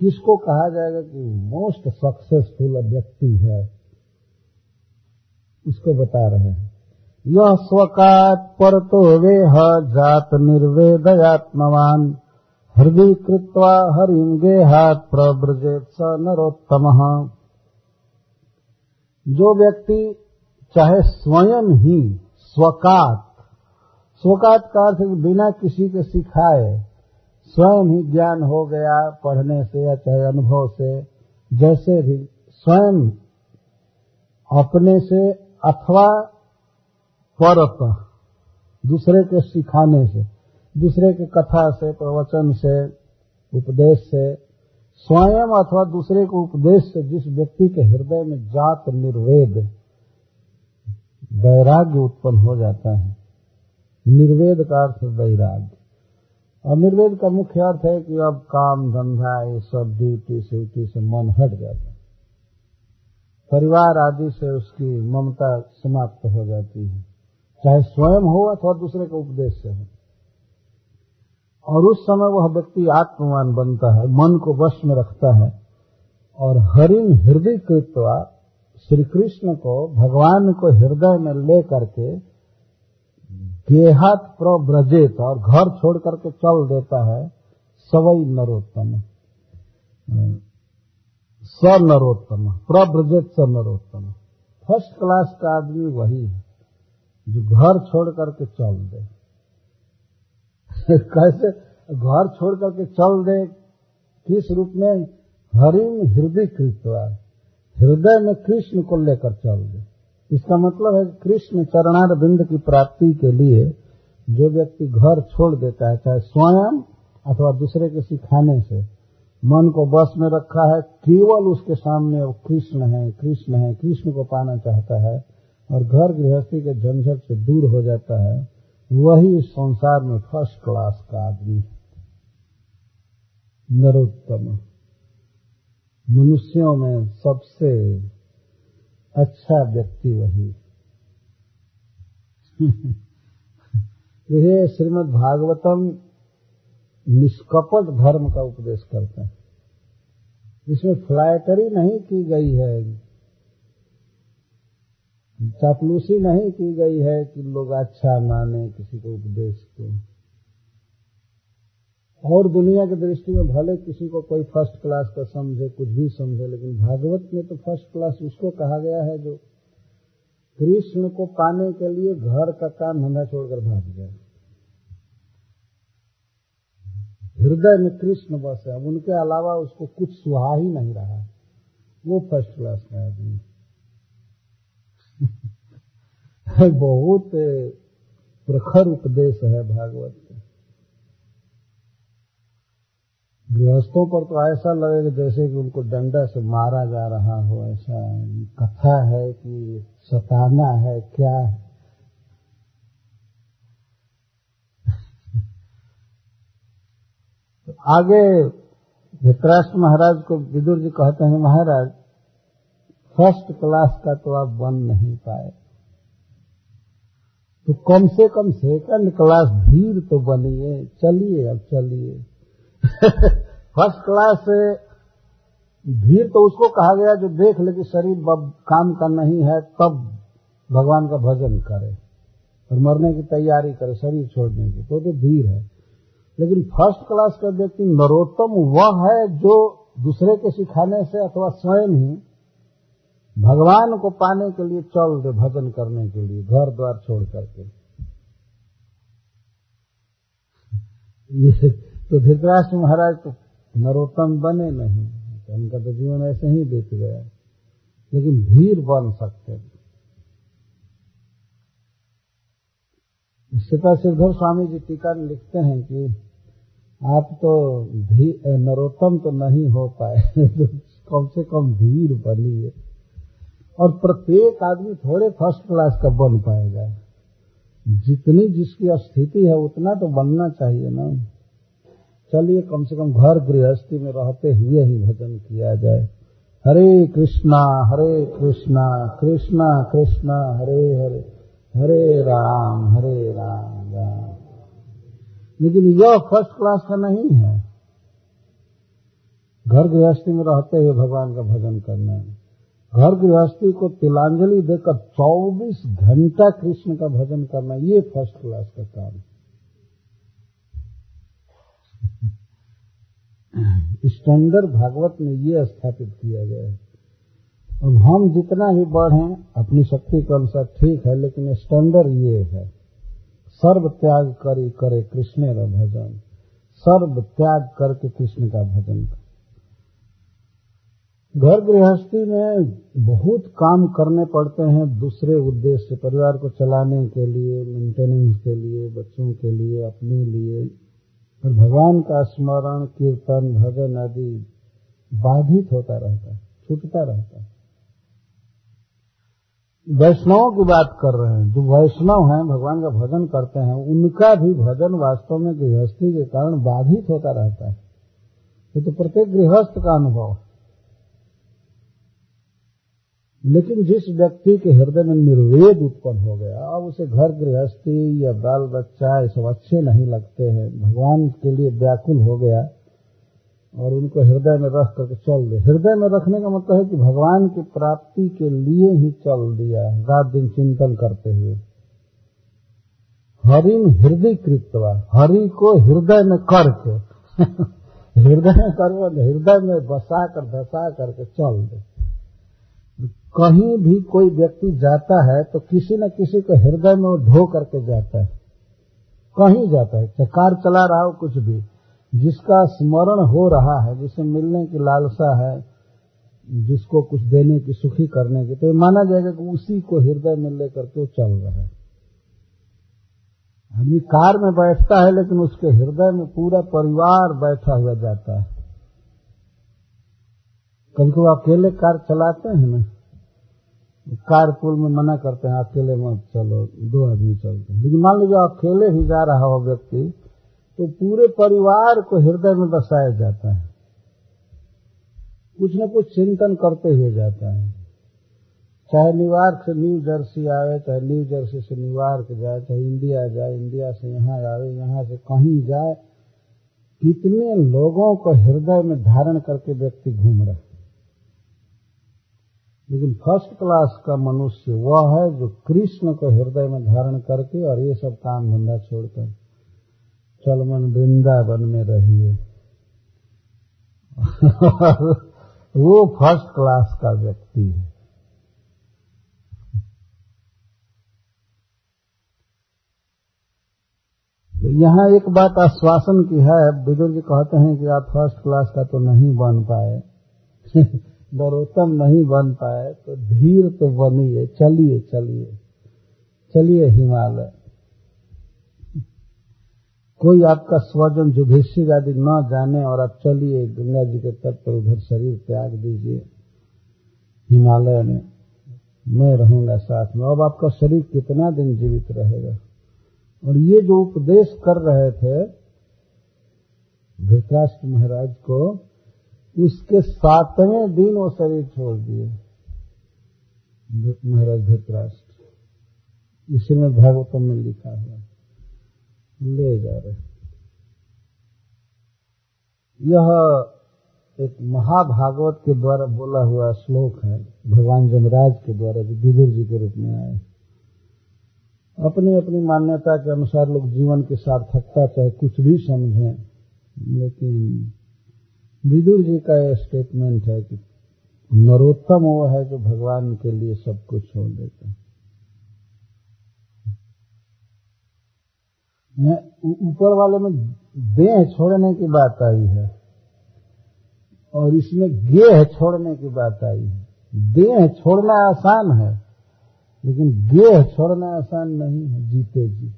किसको कहा जाएगा कि मोस्ट सक्सेसफुल व्यक्ति है? उसको बता रहे हैं। यह स्वकात पर तो वेह जात निर्वेदयात्मवान। हृदय कृत्वा हरिंगे हाथ प्रब्रजेत स नरोत्तम। जो व्यक्ति चाहे स्वयं ही स्वकात स्वकात का अर्थ बिना किसी के सिखाए स्वयं ही ज्ञान हो गया पढ़ने से या चाहे अनुभव से, जैसे भी स्वयं अपने से अथवा परत दूसरे के सिखाने से, दूसरे के कथा से, प्रवचन से, उपदेश से, स्वयं अथवा दूसरे को उपदेश से जिस व्यक्ति के हृदय में जात निर्वेद, वैराग्य उत्पन्न हो जाता है। निर्वेद का अर्थ वैराग्य। और निर्वेद का मुख्य अर्थ है कि अब काम धंधा, ये सब, ड्यूटी से मन हट जाता है। परिवार आदि से उसकी ममता समाप्त हो जाती है। चाहे स्वयं हो अथवा दूसरे के उपदेश से हो। और उस समय वह व्यक्ति आत्मवान बनता है, मन को वश में रखता है। और हरिन हृदय कृत्वा श्री कृष्ण को, भगवान को हृदय में ले करके देहात प्रव्रजित और घर छोड़ करके चल देता है सवई नरोत्तम। स नरोत्तम प्रव्रजेत स नरोत्तम फ़र्स्ट क्लास का आदमी वही है, जो घर छोड़ करके चल दे। कैसे? घर छोड़ करके चल दे, किस रूप में? हरिम हृदय कृतवा हृदय में कृष्ण को लेकर चल दे। इसका मतलब है कृष्ण चरणार बिंद की प्राप्ति के लिए जो व्यक्ति घर छोड़ देता है, चाहे स्वयं अथवा दूसरे के सिखाने से मन को बस में रखा है, केवल उसके सामने वो कृष्ण है कृष्ण है, कृष्ण को पाना चाहता है और घर गृहस्थी के झंझट से दूर हो जाता है, वही इस संसार में फ़र्स्ट क्लास का आदमी है। नरोत्तम, मनुष्यों में सबसे अच्छा व्यक्ति वही यह श्रीमद् भागवतम निष्कपट धर्म का उपदेश करता है। इसमें फ्लैटरी नहीं की गई है। चापलूसी नहीं की गई है कि लोग अच्छा माने किसी को उपदेश को। और दुनिया की दृष्टि में भले किसी को कोई फ़र्स्ट क्लास का समझे, कुछ भी समझे, लेकिन भागवत में तो फ़र्स्ट क्लास उसको कहा गया है जो कृष्ण को पाने के लिए घर का काम धंधा छोड़कर भाग जाए हृदय में कृष्ण बस। है अब उनके अलावा उसको कुछ सुहा ही नहीं रहा। वो फ़र्स्ट क्लास का आदमी। बहुत प्रखर उपदेश है भागवत गृहस्थों पर तो ऐसा लगेगा जैसे कि उनको डंडा से मारा जा रहा हो, ऐसा कथा है कि सताना है, क्या है? तो आगे धृतराष्ट्र महाराज को विदुर जी कहते हैं, महाराज फ़र्स्ट क्लास का तो आप बन नहीं पाए। तो कम से कम सेकंड क्लास धीर तो बनिए। चलिए, अब चलिए। फ़र्स्ट क्लास धीर तो उसको कहा गया जो देख ले कि शरीर काम का नहीं है, तब भगवान का भजन करे और मरने की तैयारी करे, शरीर छोड़ने की। तो तो धीर है। लेकिन फ़र्स्ट क्लास का व्यक्ति नरोत्तम वह है जो दूसरे के सिखाने से अथवा स्वयं ही भगवान को पाने के लिए चल दे भजन करने के लिए, घर द्वार छोड़ करके। तो धृतराष्ट्र महाराज तो नरोत्तम बने नहीं तो उनका तो जीवन ऐसे ही बीत गया। लेकिन धीर बन सकते सीता सिद्धर स्वामी जी टीका लिखते हैं कि आप तो नरोत्तम तो नहीं हो पाए। कम से कम धीर बनिए और प्रत्येक आदमी थोड़े फ़र्स्ट क्लास का बन पाएगा। जितनी जिसकी स्थिति है, उतना तो बनना चाहिए ना। चलिए, कम से कम घर गृहस्थी में रहते हुए ही भजन किया जाए। हरे कृष्णा हरे कृष्णा कृष्णा कृष्णा, हरे हरे। हरे राम हरे राम राम। लेकिन यह फ़र्स्ट क्लास का नहीं है। घर गृहस्थी में रहते हुए भगवान का भजन करना। है घर गृहस्थी को तिलांजलि देकर 24 घंटा कृष्ण का भजन करना, ये फ़र्स्ट क्लास का काम। है स्टैंडर्ड भागवत में ये स्थापित किया गया है। अब हम जितना भी बढ़ें, अपनी शक्ति के अनुसार ठीक है, लेकिन स्टैंडर्ड ये है। सर्व त्याग करी करे कृष्ण का भजन। सर्व त्याग करके कृष्ण का भजन कर। घर गृहस्थी में बहुत काम करने पड़ते हैं दूसरे उद्देश्य से परिवार को चलाने के लिए मेंटेनेंस के लिए, बच्चों के लिए, अपने लिए। और भगवान का स्मरण, कीर्तन, भजन आदि बाधित होता रहता है, छूटता रहता है। वैष्णवों की बात कर रहे हैं, जो वैष्णव हैं, भगवान का भजन करते हैं, उनका भी भजन वास्तव में गृहस्थी के कारण बाधित होता रहता है। ये तो प्रत्येक गृहस्थ का अनुभव लेकिन जिस व्यक्ति के हृदय में निर्वेद उत्पन्न हो गया, अब उसे घर गृहस्थी या बाल बच्चा, ये सब अच्छे नहीं लगते हैं। भगवान के लिए व्याकुल हो गया। और उनको हृदय में रख करके चल दे। हृदय में रखने का मतलब है कि भगवान की प्राप्ति के लिए ही चल दिया रात दिन चिंतन करते हुए। हरिम हृदय कृतवा, हरि को हृदय में करके, हृदय में कर हृदय में बसा कर, धसा करके चल दे। कहीं भी कोई व्यक्ति जाता है तो किसी न किसी को हृदय में वो ढो करके जाता है। कहीं जाता है, चाहे कार चला रहा हो कुछ भी। जिसका स्मरण हो रहा है, जिसे मिलने की लालसा है, जिसको कुछ देने की सुखी करने की तो माना जाएगा कि उसी को हृदय में लेकर के चल रहा है। आदमी कार में बैठता है, लेकिन उसके हृदय में पूरा परिवार बैठा हुआ जाता है। कभी कभी अकेले कार चलाते हैं ना कार पुल में मना करते हैं, अकेले मत चलो, दो आदमी चलते हैं। लेकिन मान लीजिए, अकेले ही जा रहा हो व्यक्ति तो पूरे परिवार को हृदय में बसाया जाता है। कुछ न कुछ चिंतन करते हुए जाता है। चाहे न्यूयॉर्क से न्यू जर्सी आवे चाहे न्यू जर्सी से न्यूयॉर्क जाए, चाहे इंडिया जाए, इंडिया से यहाँ आवे यहाँ से कहीं जाए, कितने लोगों को हृदय में धारण करके व्यक्ति घूम रहा है। लेकिन फ़र्स्ट क्लास का मनुष्य वह है जो कृष्ण को हृदय में धारण करके और ये सब काम धंधा छोड़कर चल मन वृंदावन में रहिए। वो फ़र्स्ट क्लास का व्यक्ति है। यहाँ एक बात आश्वासन की है विदुर जी कहते हैं कि आप फ़र्स्ट क्लास का तो नहीं बन पाए। नरोत्तम नहीं बन पाए तो धीर तो बनिए, चलिए चलिए। चलिए हिमालय। कोई आपका स्वजन युधिष्ठिर आदि न जाने और आप चलिए गंगा जी के तट पर उधर शरीर त्याग दीजिए। हिमालय में मैं रहूँगा साथ में। अब आपका शरीर कितना दिन जीवित रहेगा? और ये जो उपदेश कर रहे थे, धृतराष्ट्र महाराज को उसके सातवें दिन वो शरीर छोड़ दिए। महाराज धृतराष्ट्र इसमें भागवतम में लिखा हुआ ले जा रहे यह एक महाभागवत के द्वारा बोला हुआ श्लोक है, भगवान जमराज के द्वारा जो विदुर जी के रूप में आए अपनी अपनी मान्यता के अनुसार लोग जीवन की सार्थकता चाहे कुछ भी समझें, लेकिन विदुर जी का यह स्टेटमेंट है कि नरोत्तम वो है जो भगवान के लिए सब कुछ छोड़ देता है। ऊपर वाले में देह छोड़ने की बात आई है और इसमें गेह छोड़ने की बात आई है। देह छोड़ना आसान है, लेकिन गेह छोड़ना आसान नहीं है जीते जी।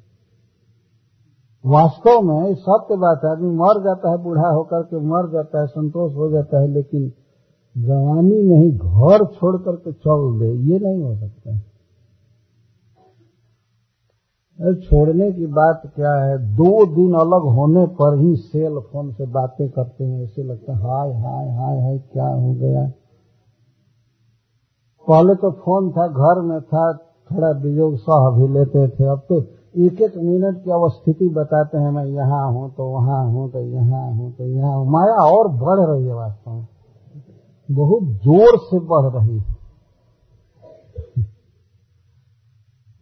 वास्तव में सत्य बात है, आदमी मर जाता है, बूढ़ा होकर के मर जाता है, संतोष हो जाता है, लेकिन जवानी में ही घर छोड़ करके चल दे, ये नहीं हो सकता। है छोड़ने की बात क्या है? दो दिन अलग होने पर ही सेल फ़ोन से बातें करते हैं। ऐसे लगता है, हाय हाय हाय हाय, क्या हो गया? पहले तो फ़ोन था, घर में था, थोड़ा वियोग सह भी लेते थे। अब तो एक एक मिनट की अवस्थिति बताते हैं, मैं यहाँ हूँ तो वहाँ हूँ तो यहाँ हूँ तो यहाँ हूँ। माया और बढ़ रही है वास्तव में। बहुत ज़ोर से बढ़ रही है।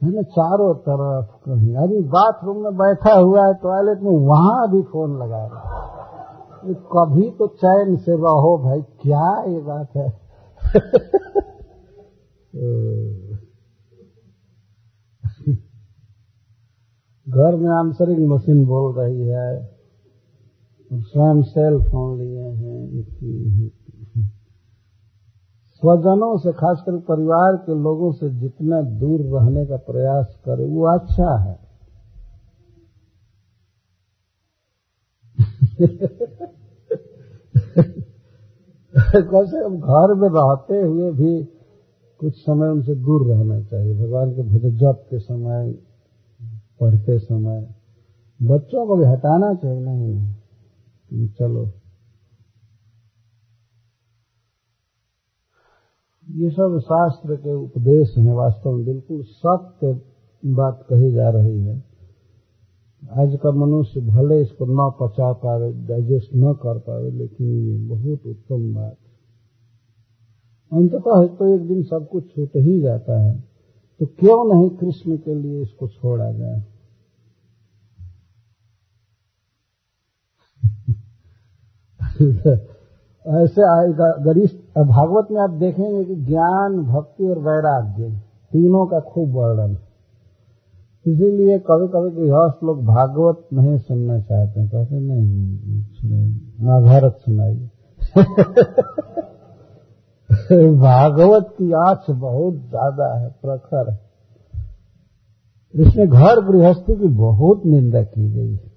है ना चारों तरफ़ कहीं अभी बाथरूम में बैठा हुआ है टॉयलेट में, वहाँ भी फ़ोन लगा रहा कभी तो चैन से रहो भाई, क्या ये बात है? घर में आंसरिंग मशीन बोल रही है स्वयं सेल फ़ोन लिए हैं। स्वजनों से, खासकर परिवार के लोगों से जितना दूर रहने का प्रयास करे, वो अच्छा है। कैसे हम घर में रहते हुए भी कुछ समय उनसे दूर रहना चाहिए। भगवान के भजन जप के समय, पढ़ते समय, बच्चों को भी हटाना चाहिए, नहीं। चलो। ये सब शास्त्र के उपदेश हैं वास्तव में बिल्कुल सत्य बात कही जा रही है। आज का मनुष्य भले इसको न पचा पावे डाइजेस्ट न कर पावे लेकिन ये बहुत उत्तम बात अंततः तो एक दिन सब कुछ छूट ही जाता है। तो क्यों नहीं कृष्ण के लिए इसको छोड़ा जाए? ऐसे आएगा गरिष्ठ, भागवत में आप देखेंगे कि ज्ञान, भक्ति और वैराग्य तीनों का खूब वर्णन। इसीलिए कभी कभी गृहस्थ लोग भागवत नहीं सुनना चाहते कहते नहीं, सुनाइए महाभारत सुनाइए। भागवत की आँच बहुत ज़्यादा है, प्रखर है। इसमें घर गृहस्थी की बहुत निंदा की गई है।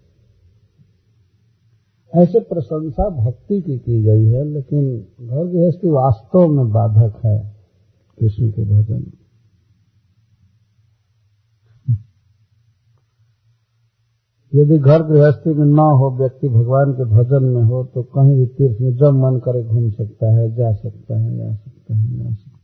ऐसे प्रशंसा भक्ति की की गई है, लेकिन घर गृहस्थी वास्तव में बाधक है कृष्ण के भजन। यदि घर गृहस्थी में न हो, व्यक्ति भगवान के भजन में हो तो कहीं भी तीर्थ में जब मन करे घूम सकता है, जा सकता है जा सकता है जा सकता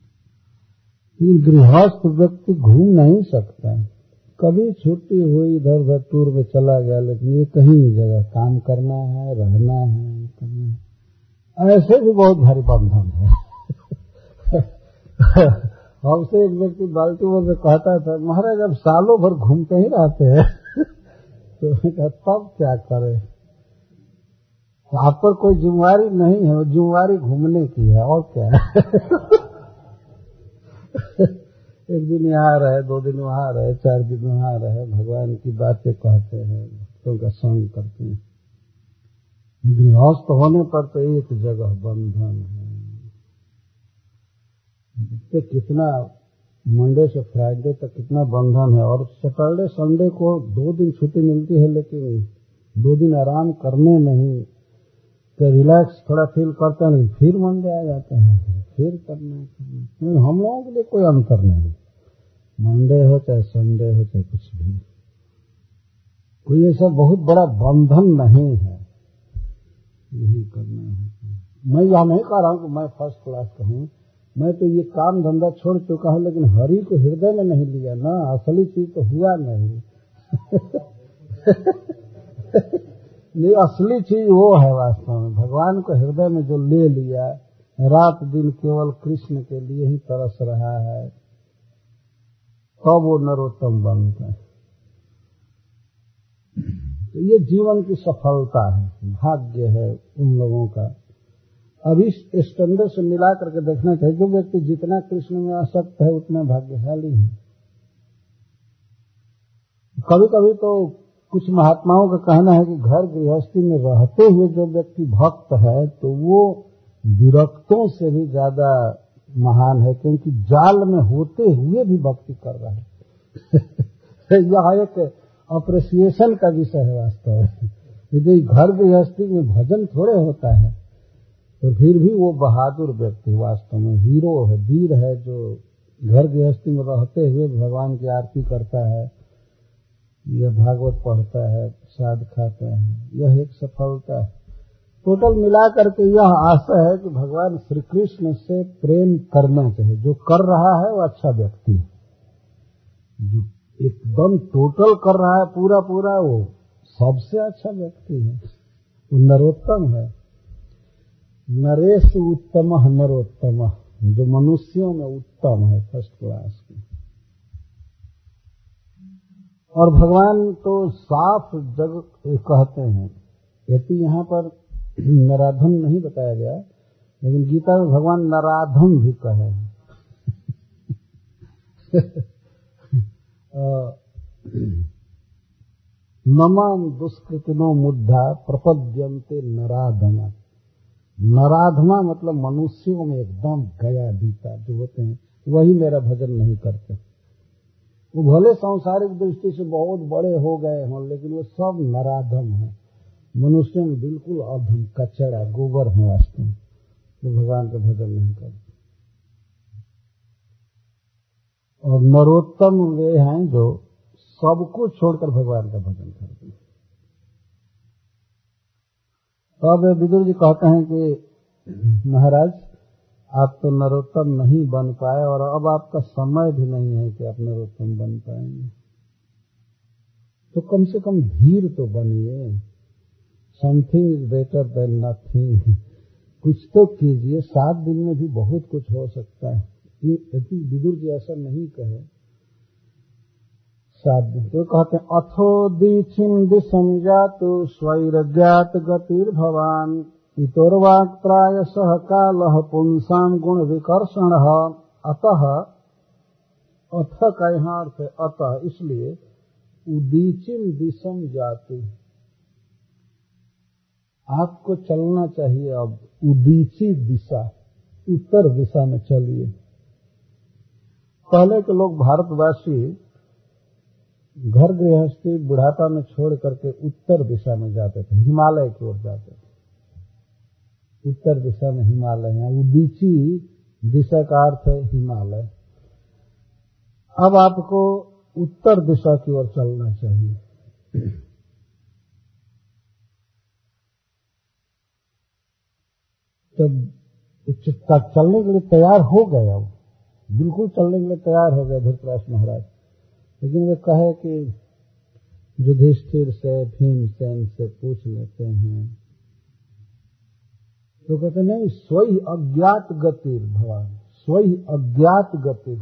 है। गृहस्थ व्यक्ति घूम नहीं सकता। है कभी छुट्टी हुई इधर उधर टूर में चला गया, लेकिन ये कहीं नहीं जगह। काम करना है, रहना है, करना है। ऐसे भी बहुत भारी बंधन है। हमसे एक व्यक्ति बाल्टीमोर में कहता था, महाराज, अब सालों भर घूमते ही रहते हैं। तो तब क्या करे? आप पर कोई जिम्मेवारी नहीं है जिम्मेवारी घूमने की है, और क्या है? एक दिन यहाँ रहे, दो दिन वहाँ रहे, चार दिन वहाँ रहे, भगवान की बातें कहते हैं, भक्तों का संग करते हैं। गृहस्थ होने पर तो एक जगह बंधन है। देखते कितना, मंडे से फ्राइडे तक कितना बंधन है, और सैटरडे, संडे को दो दिन छुट्टी मिलती है, लेकिन दो दिन आराम करने में ही तो रिलैक्स थोड़ा फील करते हैं, फिर मंडे आ जाते हैं, फिर करना करना हम लोगों के लिए कोई अंतर नहीं। मंडे हो चाहे संडे हो चाहे कुछ भी। कोई ऐसा बहुत बड़ा बंधन नहीं है। यही करना है। मैं यह नहीं कह रहा हूँ कि मैं फ़र्स्ट क्लास कहूँ मैं तो ये काम धंधा छोड़ चुका हूँ, लेकिन हरि को हृदय में नहीं लिया ना, असली चीज़ तो हुआ नहीं। ये असली चीज़ वो है वास्तव में। भगवान को हृदय में जो ले लिया, रात दिन केवल कृष्ण के लिए ही तरस रहा है। तब तो वो नरोत्तम बनता है। तो ये जीवन की सफलता है, भाग्य है उन लोगों का। अब इस स्टैंडर्ड से मिला करके देखना चाहिए, जो व्यक्ति जितना कृष्ण में आसक्त है, उतना भाग्यशाली है। कभी कभी तो कुछ महात्माओं का कहना है कि घर गृहस्थी में रहते हुए जो व्यक्ति भक्त है तो वो विरक्तों से भी ज़्यादा महान है, क्योंकि जाल में होते हुए भी भक्ति कर रहा है। यह एक अप्रिसिएशन का विषय है वास्तव में। यदि घर गृहस्थी में भजन थोड़े होता है तो फिर भी वो बहादुर व्यक्ति वास्तव में हीरो है, वीर है, जो घर गृहस्थी में रहते हुए भगवान की आरती करता है, यह भागवत पढ़ता है प्रसाद खाता है, यह एक सफलता है। टोटल मिला करके यह आशा है कि भगवान श्री कृष्ण से प्रेम करना चाहिए। जो कर रहा है, वो अच्छा व्यक्ति है। जो एकदम टोटल कर रहा है पूरा पूरा वो सबसे अच्छा व्यक्ति है। वो नरोत्तम है। नरेश उत्तम, नरोत्तम। जो मनुष्यों में उत्तम है फ़र्स्ट क्लास की और भगवान तो साफ़ जग कहते हैं। यदि यहाँ पर नराधम नहीं बताया गया, लेकिन गीता में भगवान नराधम भी कहे हैं। नमाम दुष्कृतिनो मुद्दा प्रपद्यंते नराधमा। नराधमा मतलब मनुष्यों में एकदम गया बीता, जो होते हैं, वही मेरा भजन नहीं करते। वो भले सांसारिक दृष्टि से बहुत बड़े हो गए हों, लेकिन वो सब नराधम है। मनुष्य में बिल्कुल अधम कचड़ा गोबर है वास्तव में, जो भगवान का भजन नहीं करते। और नरोत्तम वे हैं जो सबको छोड़कर भगवान का भजन करते हैं। तो अब विदुर जी कहते हैं कि, महाराज, आप तो नरोत्तम नहीं बन पाए और अब आपका समय भी नहीं है कि आप नरोत्तम बन पाएँगे। तो कम से कम धीर तो बनिए। Something is better than nothing कुछ तो कीजिए, सात दिन में भी बहुत कुछ हो सकता है। यदि विदुर जी ऐसा नहीं कहे, सात दिन तो कहते हैं, अथो दीक्षिन दिशम जातु स्वैरज्ञात गतिर भवान इतोर्वाक प्राय सह काल पुंसाम गुण विकर्षण। अतः, अथ का यहाँ अर्थ है, अतः, इसलिए उदीचिन दिशम जातु आपको चलना चाहिए अब उदीची दिशा, उत्तर दिशा में चलिए। पहले के लोग भारतवासी घर गृहस्थी बुढ़ापा में छोड़ करके उत्तर दिशा में जाते थे, हिमालय की ओर जाते थे। उत्तर दिशा में हिमालय है उदीची दिशा का अर्थ है हिमालय। अब आपको उत्तर दिशा की ओर चलना चाहिए। तब चलने के लिए तैयार हो गया वो, बिल्कुल चलने के लिए तैयार हो गया धृतराष्ट्र महाराज। लेकिन वे कहे कि युधिष्ठिर से, भीमसेन से पूछ लेते हैं। तो कहते, नहीं, स्वयं अज्ञात गति भगवान स्वयं अज्ञात गति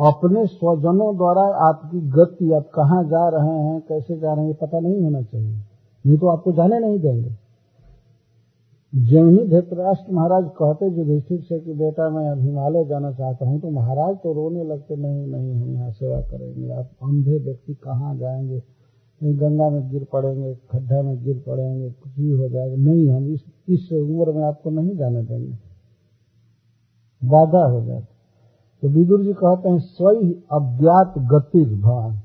अपने स्वजनों द्वारा आपकी गति आप कहाँ जा रहे हैं, कैसे जा रहे हैं, ये पता नहीं होना चाहिए। नहीं तो आपको जाने नहीं देंगे। जो ही धृतराष्ट्र महाराज कहते युधिष्ठिर से कि बेटा मैं अब हिमालय जाना चाहता हूँ तो महाराज तो रोने लगते, नहीं नहीं, हम यहाँ सेवा करेंगे, आप अंधे व्यक्ति कहाँ जाएँगे? गंगा में गिर पड़ेंगे, खड्डा में गिर पड़ेंगे, कुछ भी हो जाएगा। नहीं, हम इस इस उम्र में आपको नहीं जाने देंगे। बाधा हो जाता। तो विदुर जी कहते हैं, स्वयं अज्ञात गति भगवान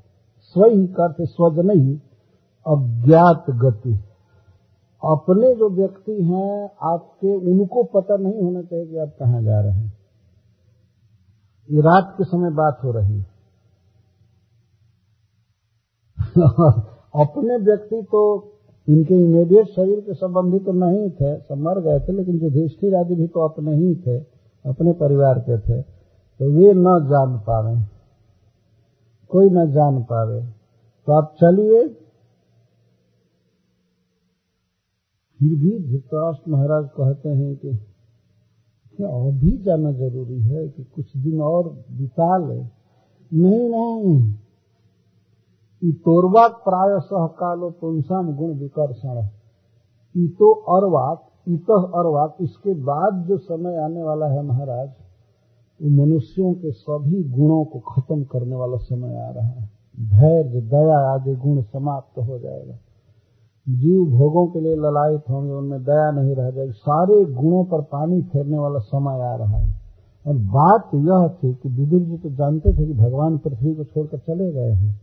स्वयं करते स्वजन ही अज्ञात गति। अपने जो व्यक्ति हैं, आपके, उनको पता नहीं होना चाहिए कि आप कहाँ जा रहे हैं। ये रात के समय बात हो रही है। अपने व्यक्ति तो इनके इमीडिएट शरीर के संबंधी तो नहीं थे, सब मर गए थे, लेकिन जो युधिष्ठिर आदि भी तो अपने ही थे, अपने परिवार के थे। तो वे न जान पावे, कोई न जान पावे। तो आप चलिए फिर भी धृतराष्ट्र महाराज कहते हैं कि क्या अभी जाना ज़रूरी है कि कुछ दिन और बिता ले नहीं नहीं। इतोर्वाक प्राय सह कालो पुंसाम गुण विकर्षण। इतो अरवाक इत अरवाक इसके बाद जो समय आने वाला है महाराज, वो मनुष्यों के सभी गुणों को खत्म करने वाला समय आ रहा है। धैर्य दया आदि गुण समाप्त हो जाएगा। जीव भोगों के लिए ललायत होंगे, उनमें दया नहीं रह जाएगी। सारे गुणों पर पानी फेरने वाला समय आ रहा है। और बात यह थी कि विदुर जी तो जानते थे कि भगवान पृथ्वी को छोड़कर चले गए हैं।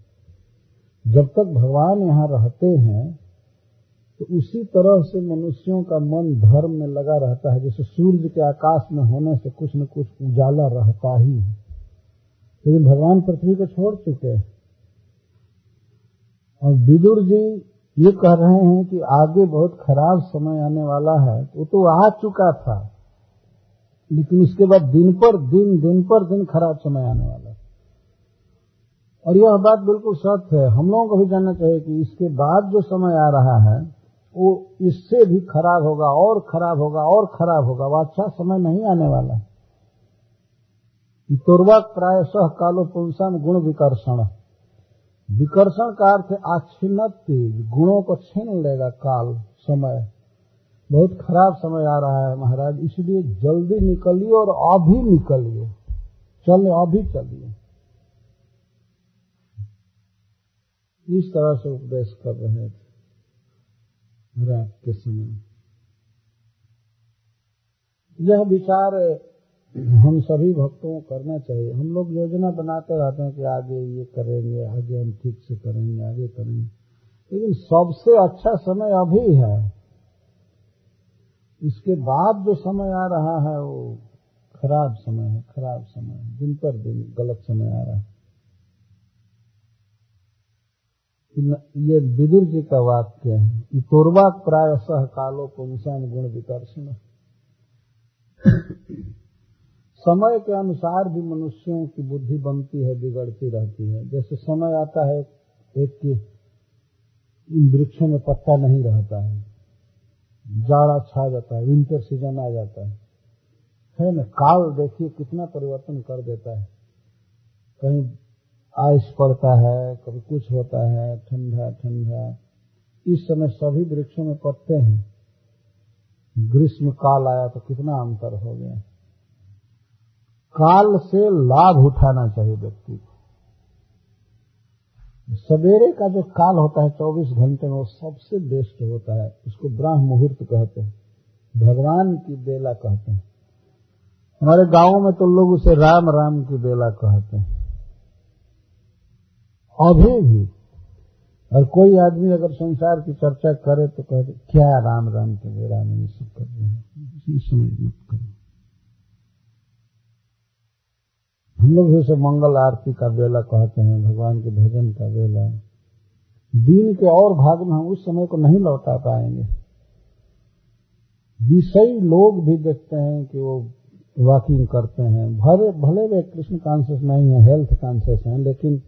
जब तक भगवान यहाँ रहते हैं तो उसी तरह से मनुष्यों का मन धर्म में लगा रहता है, जैसे सूर्य के आकाश में होने से कुछ न कुछ उजाला रहता ही है। लेकिन भगवान पृथ्वी को छोड़ चुके हैं। और विदुर जी ये कह रहे हैं कि आगे बहुत खराब समय आने वाला है। वो तो आ चुका था, लेकिन उसके बाद दिन पर दिन दिन पर दिन खराब समय आने वाला है। और यह बात बिल्कुल सत्य है। हम लोगों को भी जानना चाहिए कि इसके बाद जो समय आ रहा है, वो इससे भी खराब होगा, और खराब होगा, और खराब होगा। वह अच्छा समय नहीं आने वाला है। तुर्वक प्राय सह कालो पुंसन गुण विकर्षण। विकर्षण का अर्थ आच्छिन्नति गुणों को छीन लेगा काल, समय। बहुत खराब समय आ रहा है महाराज, इसलिए जल्दी निकलिए और अभी निकलिए। चलिए, अभी चलिए। इस तरह से उपदेश कर रहे थे रात के समय। यह विचार हम सभी भक्तों को करना चाहिए। हम लोग योजना बनाते रहते हैं कि आगे ये करेंगे, आगे हम ठीक से करेंगे, आगे करेंगे। लेकिन सबसे अच्छा समय अभी है। इसके बाद जो समय आ रहा है, वो खराब समय है, खराब समय है। दिन पर दिन गलत समय आ रहा है। ये विदुर जी का वाक्य है इतोर्वा प्राय सह कालो पुंसान गुण विकर्षण। समय के अनुसार भी मनुष्यों की बुद्धि बनती है, बिगड़ती रहती है। जैसे समय आता है, एक की इन वृक्षों में पत्ता नहीं रहता है। जाड़ा छा जाता है विंटर सीज़न आ जाता है। है ना? काल देखिए कितना परिवर्तन कर देता है। कहीं आइस पड़ता है, कभी कुछ होता है, ठंडा ठंडा। इस समय सभी वृक्षों में पत्ते हैं। ग्रीष्म काल आया तो कितना अंतर हो गया। काल से लाभ उठाना चाहिए व्यक्ति को। सवेरे का जो काल होता है 24 घंटे में वो सबसे बेस्ट होता है। उसको ब्राह्म मुहूर्त कहते हैं। भगवान की बेला कहते हैं। हमारे गाँवों में तो लोग उसे राम राम की बेला कहते हैं। अभी भी और कोई आदमी अगर संसार की चर्चा करे तो कहते क्या राम राम की बेला में सब कर रहे हैं? मत हम लोग उसे मंगल आरती का बेला कहते हैं, भगवान के भजन का बेला दिन के और भाग में हम उस समय को नहीं लौटा पाएँगे। विषयी लोग भी देखते हैं कि वो वॉकिंग करते हैं। भले भले वे कृष्ण कॉन्शियस नहीं है हेल्थ कॉन्शियस हैं, लेकिन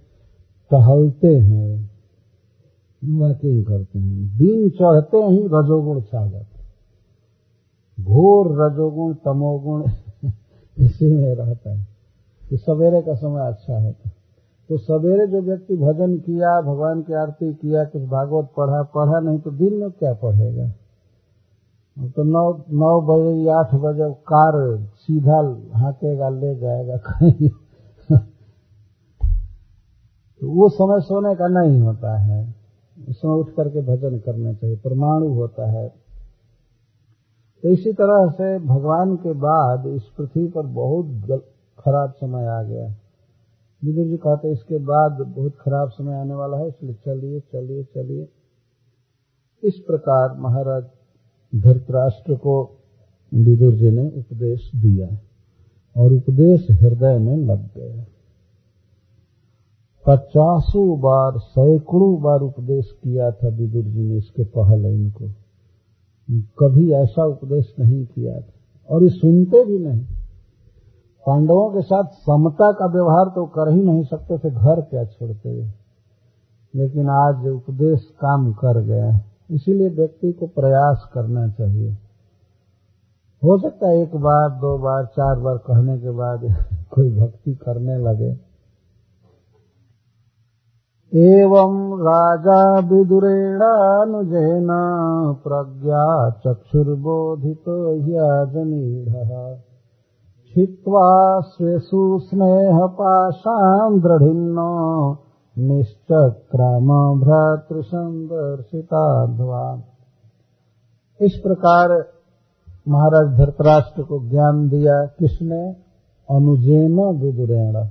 टहलते हैं वॉकिंग करते हैं। दिन चढ़ते ही रजोगुण छा जाते घोर रजोगुण, तमोगुण इसी में रहता है। कि सवेरे का समय अच्छा होता। तो सवेरे जो व्यक्ति भजन किया, भगवान की आरती किया, कुछ भागवत पढ़ा पढ़ा नहीं तो दिन में क्या पढ़ेगा? तो नौ नौ बजे या आठ बजे कार सीधा हाकेगा, ले जाएगा कहीं। तो वो समय सोने का नहीं होता है। उसमें उठ करके भजन करना चाहिए, परमाणु होता है। तो इसी तरह से भगवान के बाद इस पृथ्वी पर बहुत खराब समय आ गया विदुर जी कहते इसके बाद बहुत खराब समय आने वाला है, इसलिए चलिए चलिए चलिए। इस प्रकार महाराज धृतराष्ट्र को विदुर जी ने उपदेश दिया और उपदेश हृदय में लग गया। पचासों बार, सैकड़ों बार उपदेश किया था विदुर जी ने इसके पहले इनको। कभी ऐसा उपदेश नहीं किया था और ये सुनते भी नहीं। पांडवों के साथ समता का व्यवहार तो कर ही नहीं सकते थे, घर क्या छोड़ते लेकिन आज उपदेश काम कर गया इसीलिए व्यक्ति को प्रयास करना चाहिए। हो सकता है एक बार, दो बार, चार बार कहने के बाद कोई भक्ति करने लगे। एवं राजा विदुरेणानुजेन प्रज्ञा चक्षुर्बोधित ह्याजनीढ़। छित्वा स्वेषु स्नेह पाशां दृढ़िन्न, निश्चक्राम भ्रातृसंदर्शिताध्वा इस प्रकार महाराज धृतराष्ट्र को ज्ञान दिया किसने? अनुजेन विदुरेण।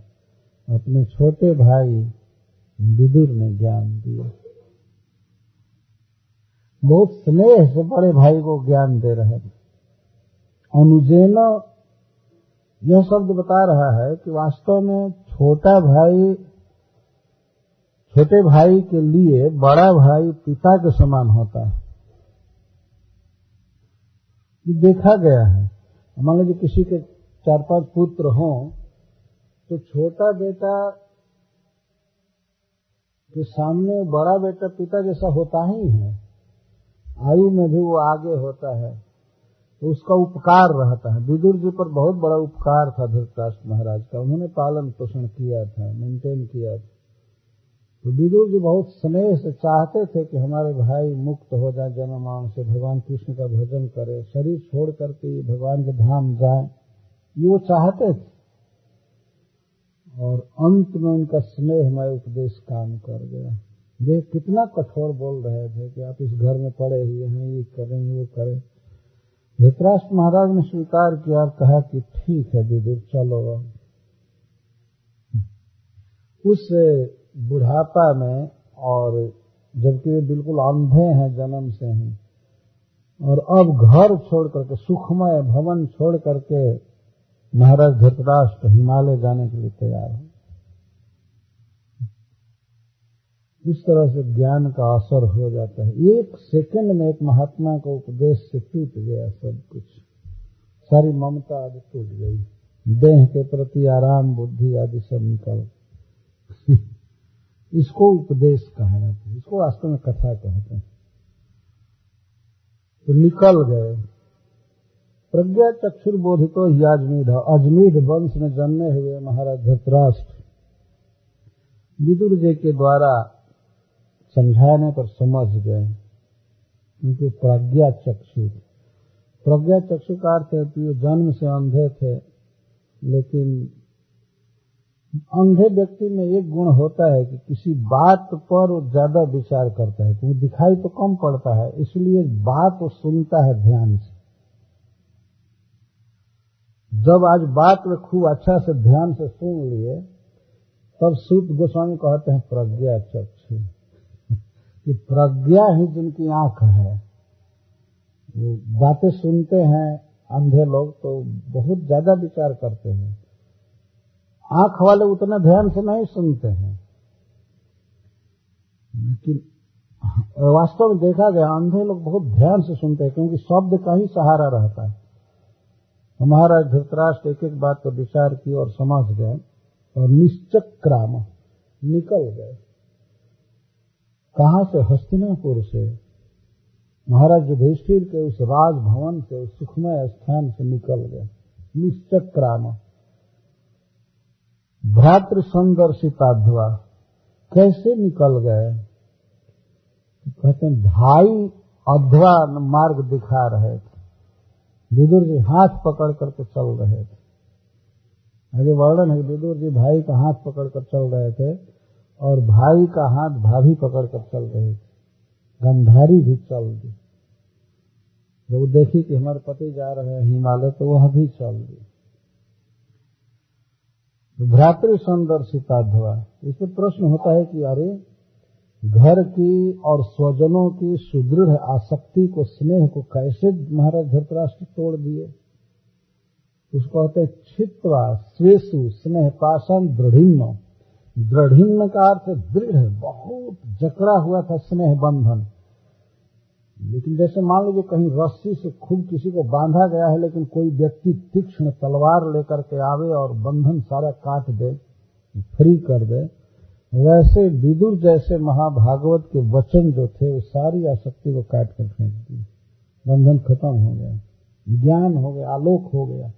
अपने छोटे भाई विदुर ने ज्ञान दिया। बहुत स्नेह से बड़े भाई को ज्ञान दे रहे अनुजेन यह शब्द बता रहा है कि वास्तव में छोटा भाई, छोटे भाई के लिए बड़ा भाई पिता के समान होता है। ये देखा गया है। मान लीजिए किसी के चार पाँच पुत्र हों तो छोटा बेटा के सामने बड़ा बेटा पिता जैसा होता ही है। आयु में भी वो आगे होता है। तो उसका उपकार रहता है। विदुर जी पर बहुत बड़ा उपकार था धृतराष्ट्र महाराज का। उन्होंने पालन पोषण किया था मेंटेन किया था। तो विदुर जी बहुत स्नेह से चाहते थे कि हमारे भाई मुक्त हो जाए जन्म से भगवान कृष्ण का भजन करे, शरीर छोड़ करके भगवान के धाम जाए। ये वो चाहते थे। और अंत में उनका स्नेहमय उपदेश काम कर गया। वे कितना कठोर बोल रहे थे कि आप इस घर में पड़े हुए हैं, ये करें, वो करें। धृतराष्ट्र महाराज ने स्वीकार किया और कहा कि ठीक है, विदुर, चलो उस बुढ़ापा में और जबकि वे बिल्कुल अंधे हैं जन्म से ही, और अब घर छोड़ करके, सुखमय भवन छोड़ करके महाराज धृतराष्ट्र हिमालय जाने के लिए तैयार हो। इस तरह से ज्ञान का असर हो जाता है, एक सेकंड में एक महात्मा का उपदेश से टूट गया सब कुछ। सारी ममता आदि टूट गई। देह के प्रति आराम, बुद्धि आदि सब निकल। इसको उपदेश कहा जाता है। इसको वास्तव में कथा कहते हैं। तो निकल गए। प्रज्ञा चक्षुर बोधितो ही अजमीढ़ अजमीढ़ वंश में जन्मे हुए महाराज धृतराष्ट्र। विदुर जी के द्वारा समझाने पर समझ गए। उनके प्रज्ञा चक्षु। प्रज्ञा चक्षु का अर्थ है कि वो जन्म से अंधे थे, लेकिन अंधे व्यक्ति में एक गुण होता है कि किसी बात पर वो ज़्यादा विचार करता है, क्योंकि दिखाई तो कम पड़ता है, इसलिए बात वो सुनता है ध्यान से। जब आज बात में खूब अच्छा से ध्यान से सुन लिए, तब सूत गोस्वामी कहते हैं, प्रज्ञा चक्षु। कि प्रज्ञा ही जिनकी आँख है। बातें सुनते हैं, अंधे लोग तो बहुत ज़्यादा विचार करते हैं। आँख वाले उतना ध्यान से नहीं सुनते हैं। लेकिन वास्तव में देखा गया, अंधे लोग बहुत ध्यान से सुनते हैं, क्योंकि शब्द का ही सहारा रहता है। हमारा धृतराष्ट्र एक एक बात पर विचार की और समझ गए और निश्चक्राम निकल गए। कहा से हस्तिनापुर से? महाराज युधिष्ठिर के उस राजभवन से उस सुखमय स्थान से निकल गए। निश्चक्राम। भ्रातृ संदर्शिताध्वा कैसे निकल गए? कहते हैं, भाई अध्वा मार्ग दिखा रहे थे। विदुर जी हाथ पकड़ करके चल रहे थे। आगे वर्णन है विदुर जी भाई का हाथ पकड़ कर चल रहे थे। और भाई का हाथ भाभी पकड़ कर चल रहे थे। गंधारी भी चल दी। जब देखी कि हमारे पति जा रहे हैं हिमालय तो वह भी चल दी। तो भ्रातृ संदर्शिता धुआ इस पर प्रश्न होता है कि अरे, घर की और स्वजनों की सुदृढ़ आसक्ति को, स्नेह को कैसे महाराज धृतराष्ट्र तोड़ दिए? उसको कहते छित्वा स्वेशु स्नेह, पाषण दृढ़िन्न। दृढ़िन्न का अर्थ दृढ़ बहुत जकड़ा हुआ था स्नेह बंधन। लेकिन जैसे मान लीजिए कहीं रस्सी से खूब किसी को बांधा गया है, लेकिन कोई व्यक्ति तीक्ष्ण तलवार लेकर के आवे और बंधन सारा काट दे, फ्री कर दे, वैसे विदुर जैसे महाभागवत के वचन जो थे, वो सारी आसक्ति को काट कर फेंक दिए। बंधन खत्म हो गया, ज्ञान हो गया, आलोक हो गया।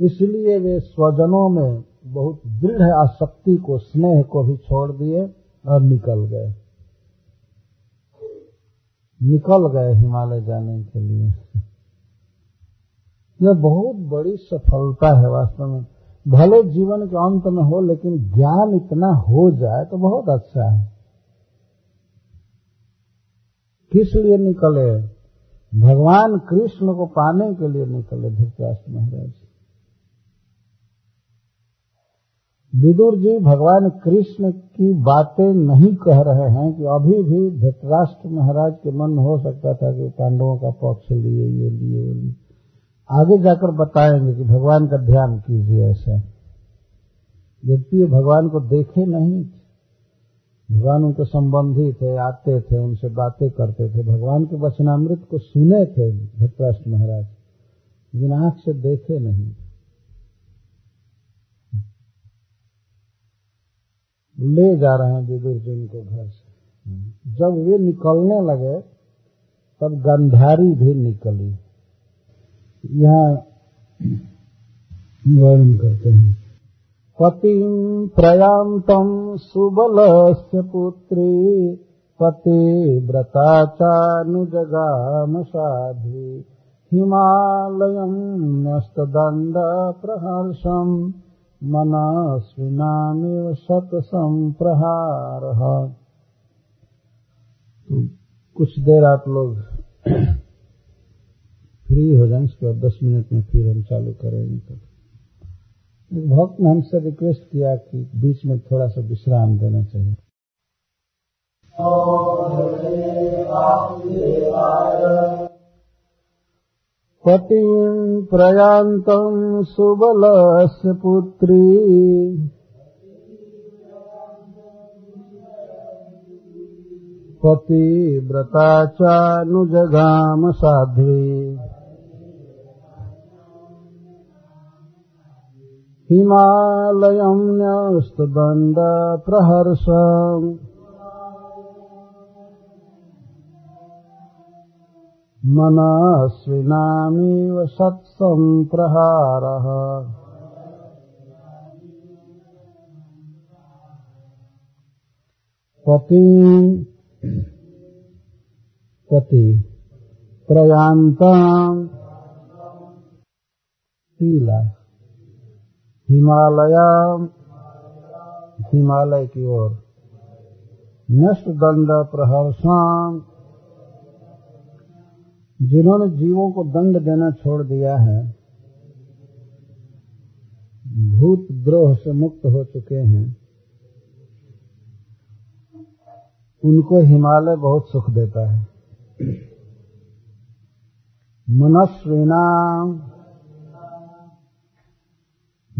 इसलिए वे स्वजनों में बहुत दृढ़ आसक्ति को, स्नेह को भी छोड़ दिए और निकल गए। निकल गए हिमालय जाने के लिए। यह बहुत बड़ी सफलता है वास्तव में। भले जीवन के अंत में हो, लेकिन ज्ञान इतना हो जाए तो बहुत अच्छा है। किस लिए निकले? भगवान कृष्ण को पाने के लिए निकले धृतराष्ट्र महाराज। विदुर जी भगवान कृष्ण की बातें नहीं कह रहे हैं कि अभी भी धृतराष्ट्र महाराज के मन हो सकता था कि पांडवों का पक्ष लिए, ये लिए, वो लिए। आगे जाकर बताएँगे कि भगवान का ध्यान कीजिए ऐसा। यद्यपि भगवान को देखे नहीं भगवान उनके संबंधी थे, आते थे, उनसे बातें करते थे। भगवान के वचनामृत को सुने थे धृतराष्ट्र महाराज, लेकिन आँख से देखे नहीं ले जा रहे हैं विदुर जी उनको घर से। जब वे निकलने लगे, तब गंधारी भी निकली। यहाँ वर्णन करते हैं। पति प्रयांतम सुबल से पुत्री, पति व्रता चानुजगाम साधु हिमालयम न्यस्तदंड प्रहर्षम मनस्विनामिव शत संप्रहार तो कुछ देर आप लोग फ्री हो जाए उसके बाद दस मिनट में फिर हम चालू करेंगे तब। एक भक्त ने हमसे रिक्वेस्ट किया कि बीच में थोड़ा सा विश्राम देना चाहिए। पति प्रयान्तम् सुबलस्य पुत्री। पतिव्रता चानुजगाम साध्वी हिमालयं न्यस्तदण्ड मनस्विनामिव सत्सम्प्रहारः। पति पति प्रयान्ताम् शीला हिमालय हिमालय की ओर नष्ट दंड प्रहर्षाम जिन्होंने जीवों को दंड देना छोड़ दिया है भूत द्रोह से मुक्त हो चुके हैं। उनको हिमालय बहुत सुख देता है। मनस्विना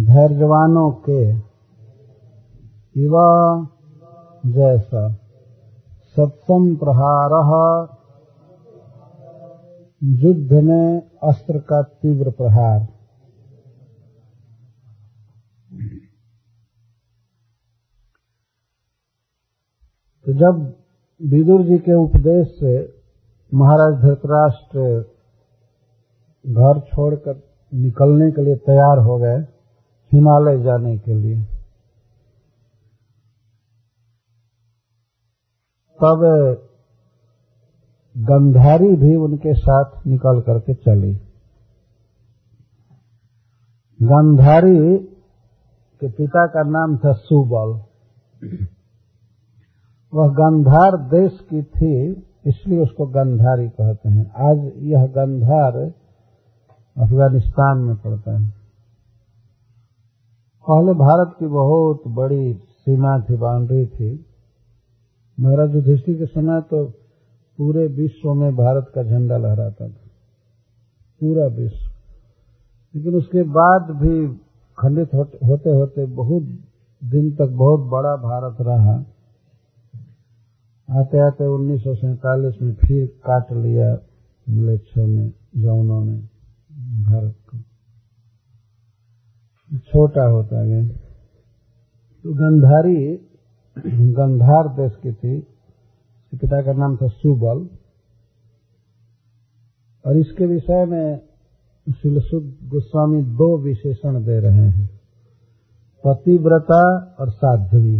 धैर्यवानों के युवा जैसा सत्सम प्रहार युद्ध में अस्त्र का तीव्र प्रहार। तो जब विदुर जी के उपदेश से महाराज धृतराष्ट्र घर छोड़कर निकलने के लिए तैयार हो गए, हिमालय जाने के लिए, तब गंधारी भी उनके साथ निकल करके चली। गंधारी के पिता का नाम था सुबल। वह गंधार देश की थी, इसलिए उसको गंधारी कहते हैं। आज यह गंधार अफ़गानिस्तान में पड़ता है। पहले भारत की बहुत बड़ी सीमा थी, बाउंड्री थी। महाराज युधिष्ठिर के समय तो पूरे विश्व में भारत का झंडा लहराता था। पूरा विश्व। लेकिन उसके बाद भी खंडित होते होते बहुत दिन तक बहुत बड़ा भारत रहा। आते आते उन्नीस में फिर काट लिया मलेच्छों ने जौनों ने, भारत को। छोटा होता गया। तो गंधारी, गंधार देश की थी। पिता का नाम था सुबल। और इसके विषय में शिलसुद गोस्वामी दो विशेषण दे रहे हैं। पतिव्रता और साध्वी।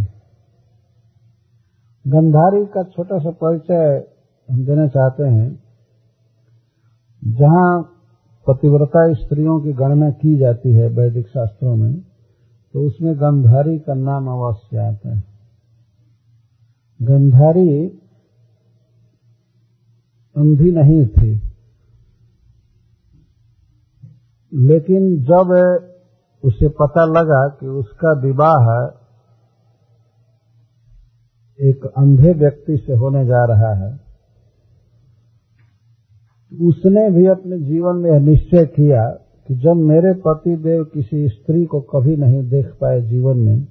गंधारी का छोटा सा परिचय हम देना चाहते हैं, जहाँ पतिव्रता स्त्रियों की गणना की जाती है वैदिक शास्त्रों में तो उसमें गंधारी का नाम अवश्य आता है। गंधारी अंधी नहीं थी। लेकिन जब उसे पता लगा कि उसका विवाह एक अंधे व्यक्ति से होने जा रहा है उसने भी अपने जीवन में निश्चय किया कि जब मेरे पति देव किसी स्त्री को कभी नहीं देख पाए जीवन में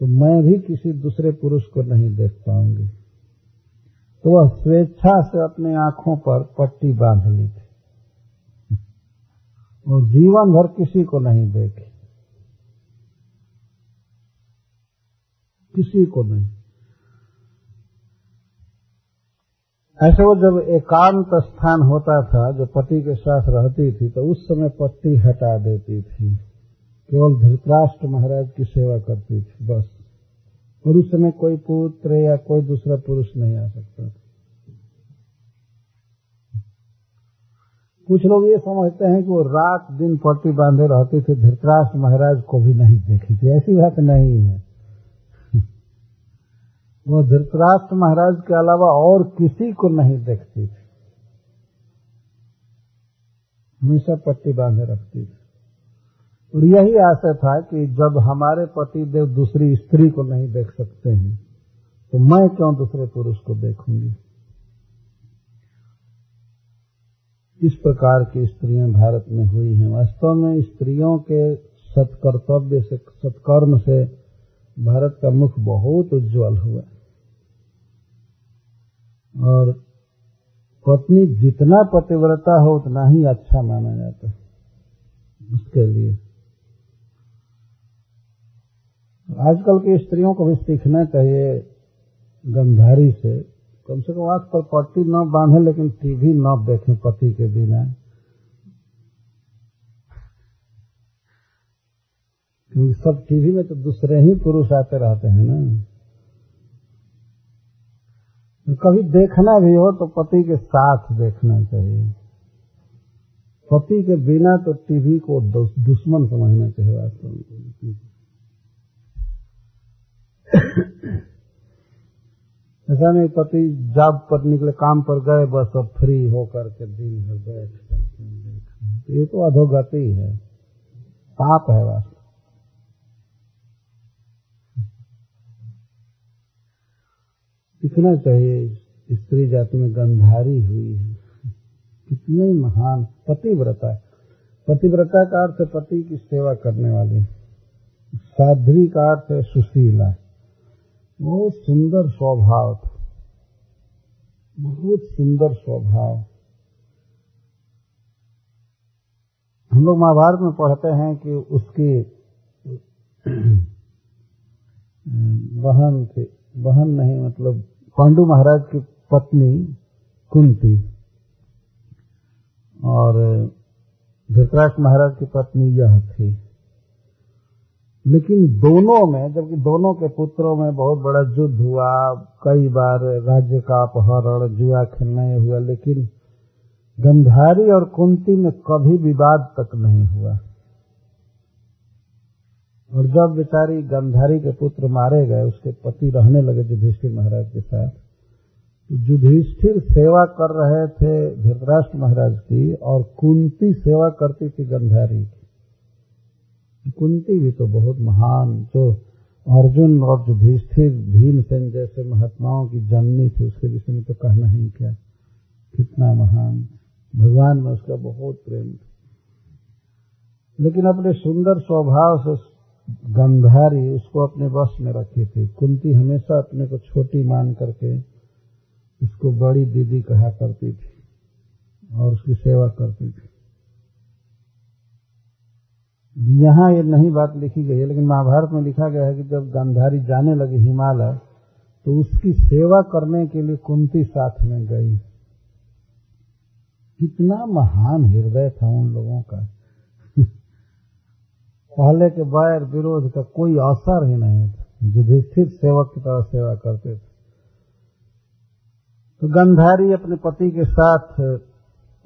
तो मैं भी किसी दूसरे पुरुष को नहीं देख पाऊँगी। तो वह स्वेच्छा से अपने आँखों पर पट्टी बाँध ली थी। और जीवन भर किसी को नहीं देखे। किसी को नहीं। ऐसे वो जब एकांत स्थान होता था, जो पति के साथ रहती थी तो उस समय पट्टी हटा देती थी। केवल धृतराष्ट्र महाराज की सेवा करती थी, बस। और उस समय कोई पुत्र या कोई दूसरा पुरुष नहीं आ सकता। था कुछ लोग ये समझते हैं कि वो रात दिन पट्टी बांधे रहते थे, धृतराष्ट्र महाराज को भी नहीं देखी थी। ऐसी बात नहीं है। वो धृतराष्ट्र महाराज के अलावा और किसी को नहीं देखती थी। हमेशा पट्टी बांधे रखती थी। और यही आशा था कि जब हमारे पति देव दूसरी स्त्री को नहीं देख सकते हैं तो मैं क्यों दूसरे पुरुष को देखूँगी? इस प्रकार की स्त्रियाँ भारत में हुई हैं। वास्तव में स्त्रियों के सत्कर्तव्य से, सत्कर्म से भारत का मुख बहुत उज्जवल हुआ। और पत्नी जितना पतिव्रता हो, उतना ही अच्छा माना जाता है। उसके लिए आजकल की स्त्रियों को भी सीखना चाहिए गंधारी से। कम से कम आँख पर पट्टी न बांधे, लेकिन टीवी न देखें पति के बिना। क्योंकि सब टीवी में तो दूसरे ही पुरुष आते रहते हैं ना। तो कभी देखना भी हो तो पति के साथ देखना चाहिए। पति के बिना तो टीवी को दुश्मन समझना चाहिए वास्तव में। ऐसा नहीं, पति जॉब पर निकले, काम पर गए, बस अब फ्री होकर के दिन भर बैठ ये तो अधोगति है। पाप है वास्तव। इतना चाहिए, स्त्री जाति में गंधारी हुई है। कितने महान पतिव्रता पतिव्रता का अर्थ पति की सेवा करने वाली। साध्वी का अर्थ है सुशीला। बहुत सुंदर स्वभाव था। बहुत सुंदर स्वभाव। हम लोग महाभारत में पढ़ते हैं कि उसकी, बहन थी। बहन नहीं मतलब पांडु महाराज की पत्नी कुंती। और धृतराष्ट्र महाराज की पत्नी यह थी। लेकिन दोनों में, जबकि दोनों के पुत्रों में बहुत बड़ा युद्ध हुआ। कई बार राज्य का अपहरण जुआ खेलने हुआ, लेकिन गंधारी और कुंती में कभी विवाद तक नहीं हुआ। और जब बेचारी गंधारी के पुत्र मारे गए, उसके पति रहने लगे युधिष्ठिर महाराज के साथ तो युधिष्ठिर सेवा कर रहे थे धृतराष्ट्र महाराज की, और कुंती सेवा करती थी गंधारी की। कुंती भी तो बहुत महान जो अर्जुन और युधिष्ठिर भीमसेन जैसे महात्माओं की जननी थी, उसके विषय में तो कहना ही क्या? कितना महान। भगवान में उसका बहुत प्रेम था। लेकिन अपने सुंदर स्वभाव से गंधारी उसको अपने वश में रखी थी। कुंती हमेशा अपने को छोटी मान करके उसको बड़ी दीदी कहा करती थी और उसकी सेवा करती थी। यहाँ ये नहीं बात लिखी गई है, लेकिन महाभारत में लिखा गया है कि जब गांधारी जाने लगी हिमालय तो उसकी सेवा करने के लिए कुंती साथ में गई। कितना महान हृदय था उन लोगों का। पहले के बैर विरोध का कोई असर ही नहीं था। युधिष्ठिर सेवक की तरह सेवा करते थे। तो गंधारी अपने पति के साथ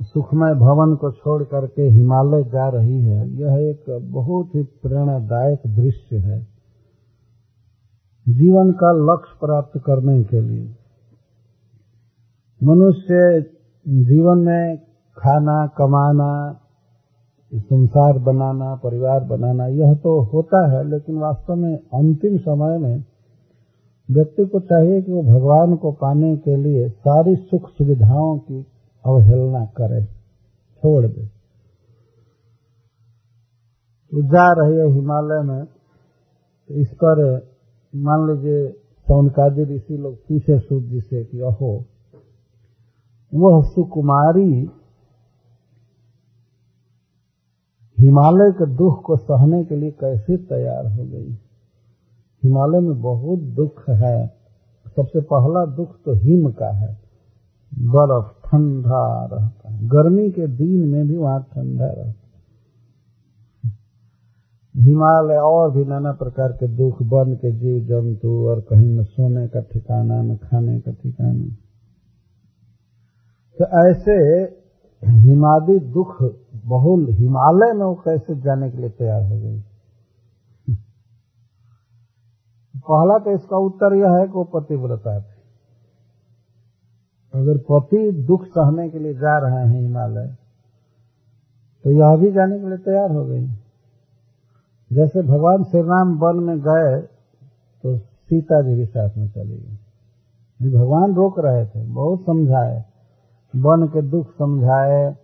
सुखमय भवन को छोड़ करके हिमालय जा रही है, यह एक बहुत ही प्रेरणादायक दृश्य है जीवन का लक्ष्य प्राप्त करने के लिए। मनुष्य जीवन में खाना कमाना, संसार बनाना, परिवार बनाना, यह तो होता है, लेकिन वास्तव में अंतिम समय में व्यक्ति को चाहिए कि वो भगवान को पाने के लिए सारी सुख सुविधाओं की अवहेलना करे, छोड़ दे। तो जा रही है हिमालय में तो इस पर मान लीजिए सौनकादि ऋषि लोग पूछे सूर्य जी से कि अहो वह सुकुमारी हिमालय के दुख को सहने के लिए कैसे तैयार हो गई? हिमालय में बहुत दुख है। सबसे पहला दुख तो हिम का है। बर्फ़ ठंडा रहता है। गर्मी के दिन में भी वहाँ ठंडा रहता है। हिमालय और भी नाना प्रकार के दुख बन के जीव जंतु और कहीं न सोने का ठिकाना, न खाने का ठिकाना। तो ऐसे हिमादी दुख, बहुल हिमालय में वो कैसे जाने के लिए तैयार हो गई? पहला तो इसका उत्तर यह है कि वो पतिव्रता थी अगर पति दुख सहने के लिए जा रहे हैं हिमालय तो यह भी जाने के लिए तैयार हो गई। जैसे भगवान श्री राम वन में गए तो सीता जी भी साथ में चली गई। भगवान रोक रहे थे, बहुत समझाए। वन के दुख समझाए,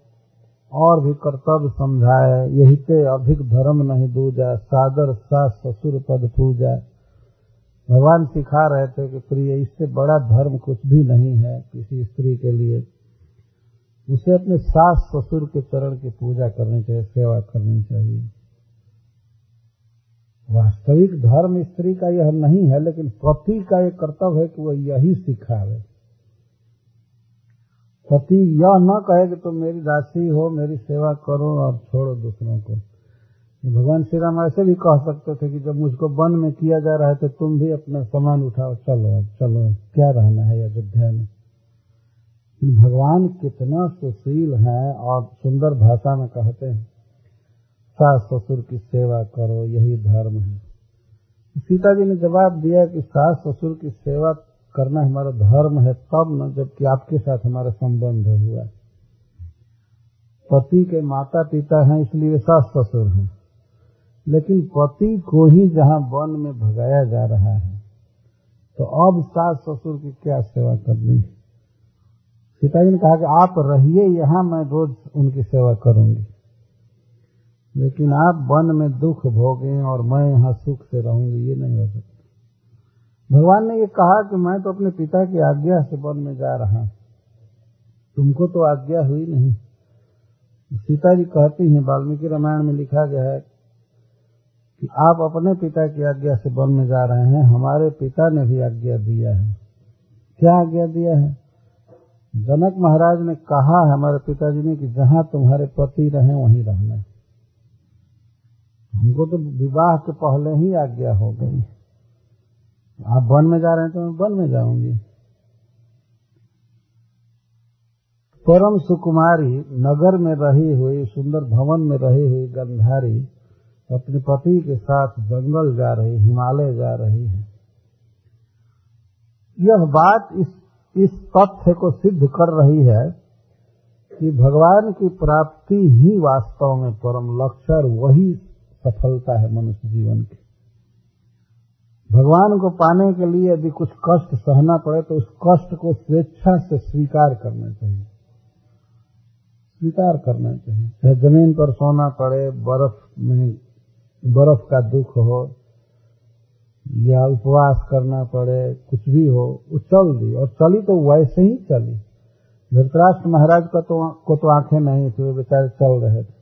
और भी कर्तव्य समझाए। यही ते अधिक धर्म नहीं दूजा, सादर सास ससुर पद पूजा। भगवान सिखा रहे थे कि प्रिय, इससे बड़ा धर्म कुछ भी नहीं है किसी स्त्री के लिए। उसे अपने सास ससुर के चरण की पूजा करनी चाहिए, सेवा करनी चाहिए। वास्तविक धर्म स्त्री का यह नहीं है, लेकिन पति का यह कर्तव्य है कि वह यही सिखावे। पति यह न कहे कि तुम मेरी दासी हो, मेरी सेवा करो और छोड़ो दूसरों को। भगवान श्री राम ऐसे भी कह सकते थे कि जब मुझको वन में किया जा रहा है तो तुम भी अपना सामान उठाओ, चलो अब चलो, क्या रहना है अयोध्या में? भगवान कितना सुशील है और सुंदर भाषा में कहते हैं। सास ससुर की सेवा करो, यही धर्म है। सीता जी ने जवाब दिया कि सास ससुर की सेवा करना हमारा धर्म है तब न, जबकि आपके साथ हमारा संबंध हुआ। पति के माता पिता हैं, इसलिए सास ससुर हैं। लेकिन पति को ही जहाँ वन में भगाया जा रहा है तो अब सास ससुर की क्या सेवा करनी सीता जी ने कहा कि आप रहिए यहाँ, मैं रोज उनकी सेवा करूँगी। लेकिन आप वन में दुख भोगें और मैं यहाँ सुख से रहूँगी, ये नहीं हो सकता। भगवान ने ये कहा कि मैं तो अपने पिता की आज्ञा से वन में जा रहा तुमको तो आज्ञा हुई नहीं। सीता जी कहती हैं, वाल्मीकि रामायण में लिखा गया है कि आप अपने पिता की आज्ञा से वन में जा रहे हैं, हमारे पिता ने भी आज्ञा दिया है। क्या आज्ञा दिया है? जनक महाराज ने कहा है हमारे पिताजी ने कि जहाँ तुम्हारे पति रहे, वहीं रहना हमको तो विवाह के पहले ही आज्ञा हो गई। आप वन में जा रहे हैं तो मैं वन में जाऊँगी। परम सुकुमारी नगर में रही हुई, सुंदर भवन में रही हुई गंधारी अपने पति के साथ जंगल जा रही, हिमालय जा रही है। यह बात इस इस तथ्य को सिद्ध कर रही है कि भगवान की प्राप्ति ही वास्तव में परम लक्ष्य और वही सफलता है मनुष्य जीवन की। भगवान को पाने के लिए यदि कुछ कष्ट सहना पड़े तो उस कष्ट को स्वेच्छा से स्वीकार करना चाहिए। स्वीकार करना चाहिए। चाहे ज़मीन पर सोना पड़े, बर्फ़ में बर्फ़ का दुख हो या उपवास करना पड़े, कुछ भी हो, वो चल दी। और चली तो वैसे ही चली। धृतराष्ट्र महाराज का तो को तो आँखें नहीं थी, वे बेचारे चल रहे थे।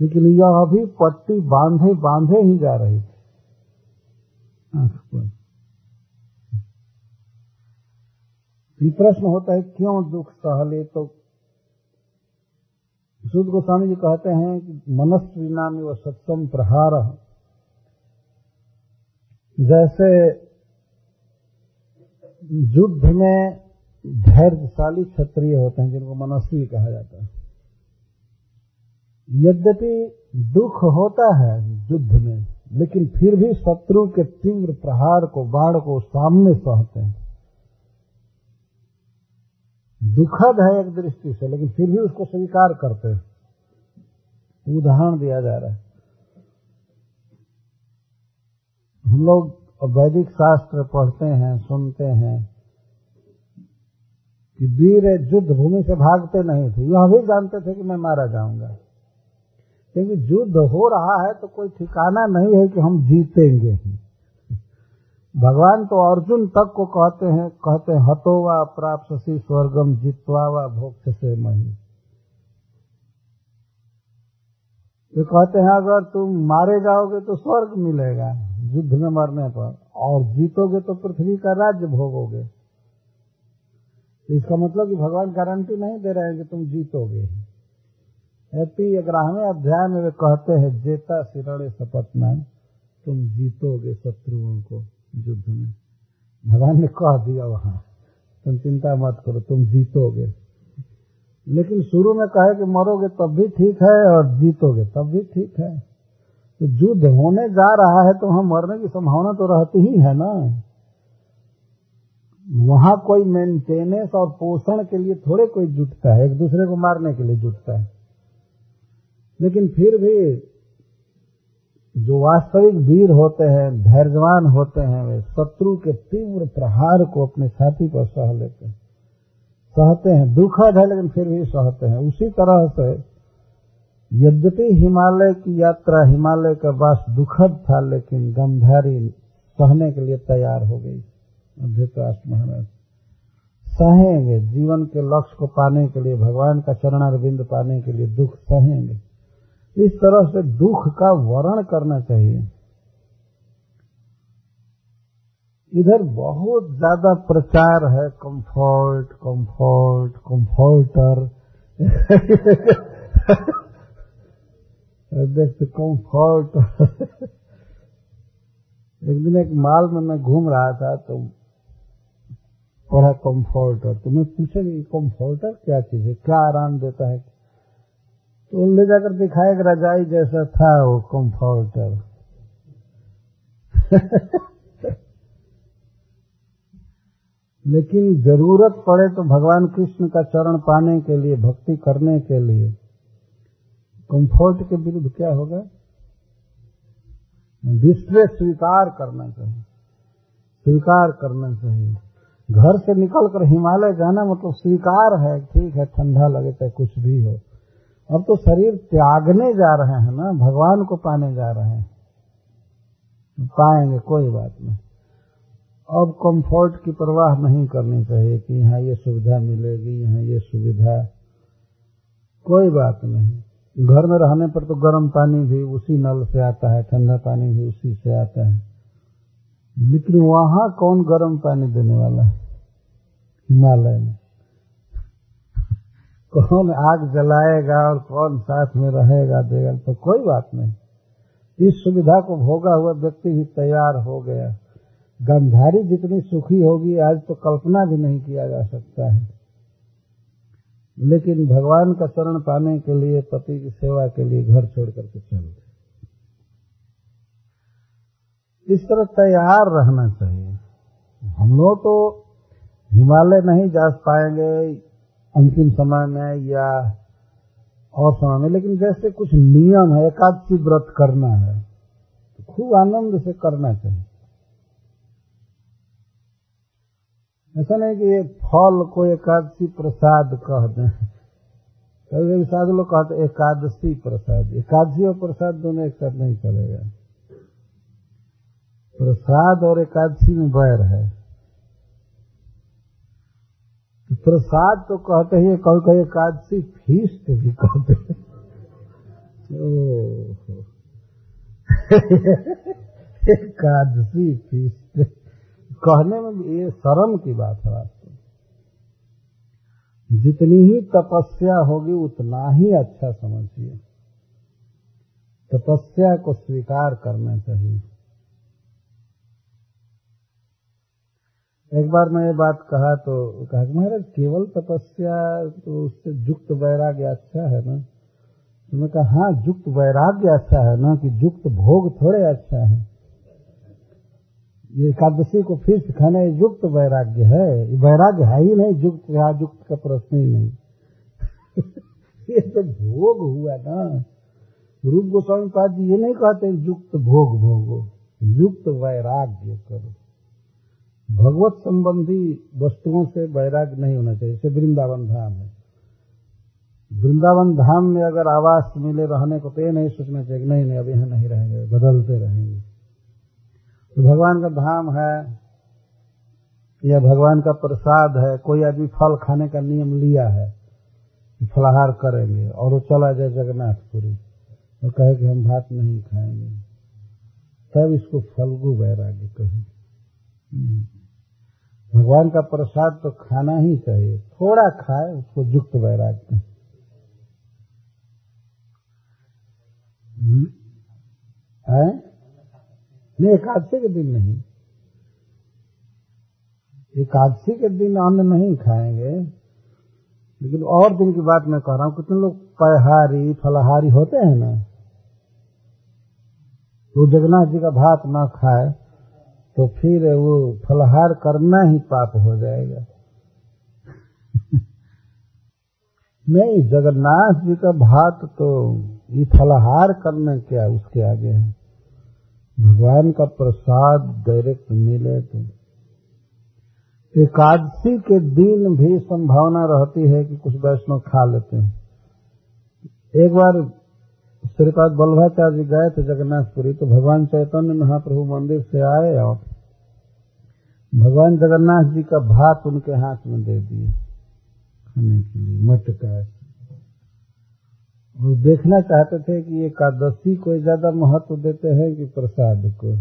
लेकिन यह अभी पट्टी बांधे बांधे ही जा रही थी। ये प्रश्न होता है, क्यों दुख सहले? तो शुद्ध गोस्वामी जी कहते हैं कि मनस्वी नाम व सत्सम प्रहार। जैसे युद्ध में धैर्यशाली क्षत्रिय होते हैं, जिनको मनस्वी कहा जाता है। यद्यपि दुख होता है युद्ध में, लेकिन फिर भी शत्रु के तीव्र प्रहार को, बाढ़ को सामने सहते हैं। दुखद है एक दृष्टि से, लेकिन फिर भी उसको स्वीकार करते हैं। उदाहरण दिया जा रहा है। हम लोग वैदिक शास्त्र पढ़ते हैं, सुनते हैं कि वीर युद्ध भूमि से भागते नहीं थे। यह भी जानते थे कि मैं मारा जाऊँगा। क्योंकि युद्ध हो रहा है तो कोई ठिकाना नहीं है कि हम जीतेंगे भगवान तो अर्जुन तक को कहते हैं कहते हैं हतो व प्राप्त सी स्वर्गम जितवा व भोक्ष से मही। ये कहते हैं, अगर तुम मारे जाओगे तो स्वर्ग मिलेगा। युद्ध में मरने पर और जीतोगे तो पृथ्वी का राज्य भोगोगे। इसका मतलब कि भगवान गारंटी नहीं दे रहे हैं कि तुम जीतोगे एपी ग्यारहवें अध्याय में वे कहते हैं, जेता सिरणे सपतना तुम जीतोगे शत्रुओं को युद्ध में। भगवान ने कह दिया वहाँ, तुम चिंता मत करो, तुम जीतोगे। लेकिन शुरू में कहे कि मरोगे तब भी ठीक है और जीतोगे तब भी ठीक है। तो युद्ध होने जा रहा है तो वहाँ मरने की संभावना तो रहती ही है ना। वहाँ कोई मेंटेनेंस और पोषण के लिए थोड़े कोई जुटता है, एक दूसरे को मारने के लिए जुटता है। लेकिन फिर भी जो वास्तविक वीर होते हैं, धैर्यवान होते हैं, वे शत्रु के तीव्र प्रहार को अपने साथी पर सह लेते हैं। सहते हैं, दुखद है लेकिन फिर भी सहते हैं। उसी तरह से यद्यपि हिमालय की यात्रा, हिमालय का वास दुखद था, लेकिन गंधारी सहने के लिए तैयार हो गई। धृतराष्ट्र महाराज सहेंगे, जीवन के लक्ष्य को पाने के लिए, भगवान का चरणारविंद पाने के लिए दुख सहेंगे। इस तरह से दुख का वर्ण करना चाहिए। इधर बहुत ज़्यादा प्रचार है कंफर्ट कंफर्ट कंफर्टर देखते कंफर्ट एक दिन एक माल में मैं घूम रहा था तो पढ़ा कंफर्टर तो मैं पूछा कि कंफर्टर क्या चीज़ है? क्या आराम देता है? तो ले जाकर दिखाया कि रजाई जैसा था वो कंफर्टर लेकिन ज़रूरत पड़े तो भगवान कृष्ण का चरण पाने के लिए, भक्ति करने के लिए। कंफर्ट के विरुद्ध क्या होगा? डिस्ट्रेस स्वीकार करना चाहिए। स्वीकार करना चाहिए। घर से निकलकर हिमालय जाना मतलब स्वीकार है, ठीक है, ठंडा लगे चाहे कुछ भी हो। अब तो शरीर त्यागने जा रहे हैं ना, भगवान को पाने जा रहे हैं। पाएँगे, कोई बात नहीं। अब कंफर्ट की परवाह नहीं करनी चाहिए कि यहाँ ये सुविधा मिलेगी, यहाँ ये सुविधा। कोई बात नहीं। घर में रहने पर तो गर्म पानी भी उसी नल से आता है, ठंडा पानी भी उसी से आता है। लेकिन वहाँ कौन गर्म पानी देने वाला है? हिमालय में। कौन आग जलाएगा और कौन साथ में रहेगा देगा तो कोई बात नहीं। इस सुविधा को भोगा हुआ व्यक्ति भी तैयार हो गया। गंधारी जितनी सुखी होगी, आज तो कल्पना भी नहीं किया जा सकता है। लेकिन भगवान का शरण पाने के लिए, पति की सेवा के लिए घर छोड़ करके चल गए इस तरह तैयार रहना चाहिए। हम लोग तो हिमालय नहीं जा पाएँगे अंतिम समय में या और समय में, लेकिन जैसे कुछ नियम है, एकादशी व्रत करना है तो खूब आनंद से करना चाहिए। ऐसा नहीं कि ये फल को एकादशी प्रसाद कह दें कभी कभी साधु लोग कहते एकादशी प्रसाद। एकादशी और प्रसाद दोनों एक साथ नहीं चलेगा। प्रसाद और एकादशी में बैर है। तो प्रसाद तो कहते ही कभी कभी एकादशी फीस्ट भी कहते हैं। एकादशी फीस्ट कहने में ये शर्म की बात है वास्तव में। जितनी ही तपस्या होगी, उतना ही अच्छा समझिए। तपस्या को स्वीकार करना चाहिए। एक बार मैं ये बात कहा तो कहा कि महाराज, केवल तपस्या तो उससे युक्त वैराग्य अच्छा है ना? तो मैं कहा हाँ युक्त वैराग्य अच्छा है ना कि युक्त भोग थोड़े अच्छा है। ये एकादशी को फिर खाना युक्त वैराग्य है। वैराग्य है ही नहीं, युक्त यहाँ युक्त का प्रश्न ही नहीं। ये तो भोग हुआ ना। रूप गोस्वामी पाद जी ये नहीं कहते युक्त भोग भोगो, युक्त वैराग्य करो। भगवत संबंधी वस्तुओं से वैराग्य नहीं होना चाहिए। जैसे वृंदावन धाम है। वृंदावन धाम में अगर आवास मिले रहने को तो ये नहीं सोचना चाहिए नहीं नहीं, अब यहाँ नहीं रहेंगे, बदलते रहेंगे। तो भगवान का धाम है, या भगवान का प्रसाद है, कोई आदमी फल खाने का नियम लिया है, फलाहार करेंगे और वो चला जाए जगन्नाथपुरी और कहे कि हम भात नहीं खाएँगे। तब इसको फलगु वैराग्य कहें भगवान का प्रसाद तो खाना ही चाहिए, थोड़ा खाए, उसको युक्त वैराग्य है नहीं एकादशी के दिन नहीं। एकादशी के दिन अन्न नहीं खाएँगे। लेकिन और दिन की बात मैं कह रहा हूँ, कितने लोग पहारी, फलाहारी होते हैं ना? तो जगन्नाथ जी का भात ना खाए तो फिर वो फलहार करना ही पाप हो जाएगा। नहीं, जगन्नाथ जी का भात तो ये फलहार करना क्या उसके आगे है? भगवान का प्रसाद डायरेक्ट मिले तो। एकादशी के दिन भी संभावना रहती है कि कुछ वैष्णव खा लेते हैं। एक बार श्रीपाद बल्लभाचार्य जी गए थे जगन्नाथपुरी तो भगवान चैतन्य महाप्रभु मंदिर से आए और भगवान जगन्नाथ जी का भात उनके हाथ में दे दिए खाने के लिए, मटका और देखना चाहते थे कि एकादशी को ज़्यादा महत्व देते हैं कि प्रसाद को।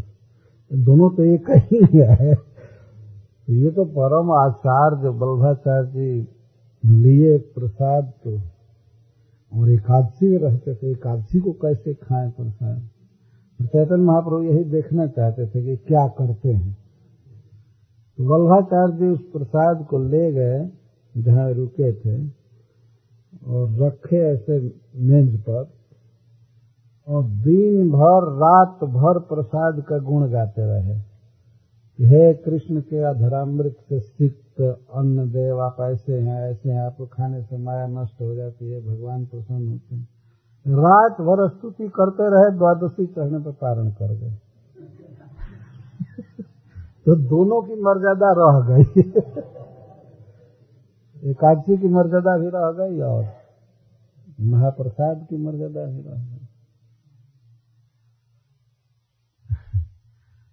दोनों तो एक ही है। तो ये तो परम आचार्य बल्भाचार्य जी लिए प्रसाद तो और एकादशी में रहते थे, एकादशी को कैसे खाएँ प्रसाद? चैतन्य महाप्रभु यही देखना चाहते थे कि क्या करते हैं। तो वल्भाचार्य जी उस प्रसाद को ले गए जहाँ रुके थे। और रखे ऐसे मेज पर, और दिन भर रात भर प्रसाद का गुण गाते रहे। हे कृष्ण के अधरामृत से सिक्त अन्न देव आप ऐसे हैं ऐसे हैं, आपको खाने से माया नष्ट हो जाती है, भगवान प्रसन्न होते हैं। रात भर स्तुति करते रहे, द्वादशी चढ़ने पर पारण कर गए। तो दोनों की मर्यादा रह गई। एकादशी की मर्यादा भी रह गई और महाप्रसाद की मर्यादा भी रह गई।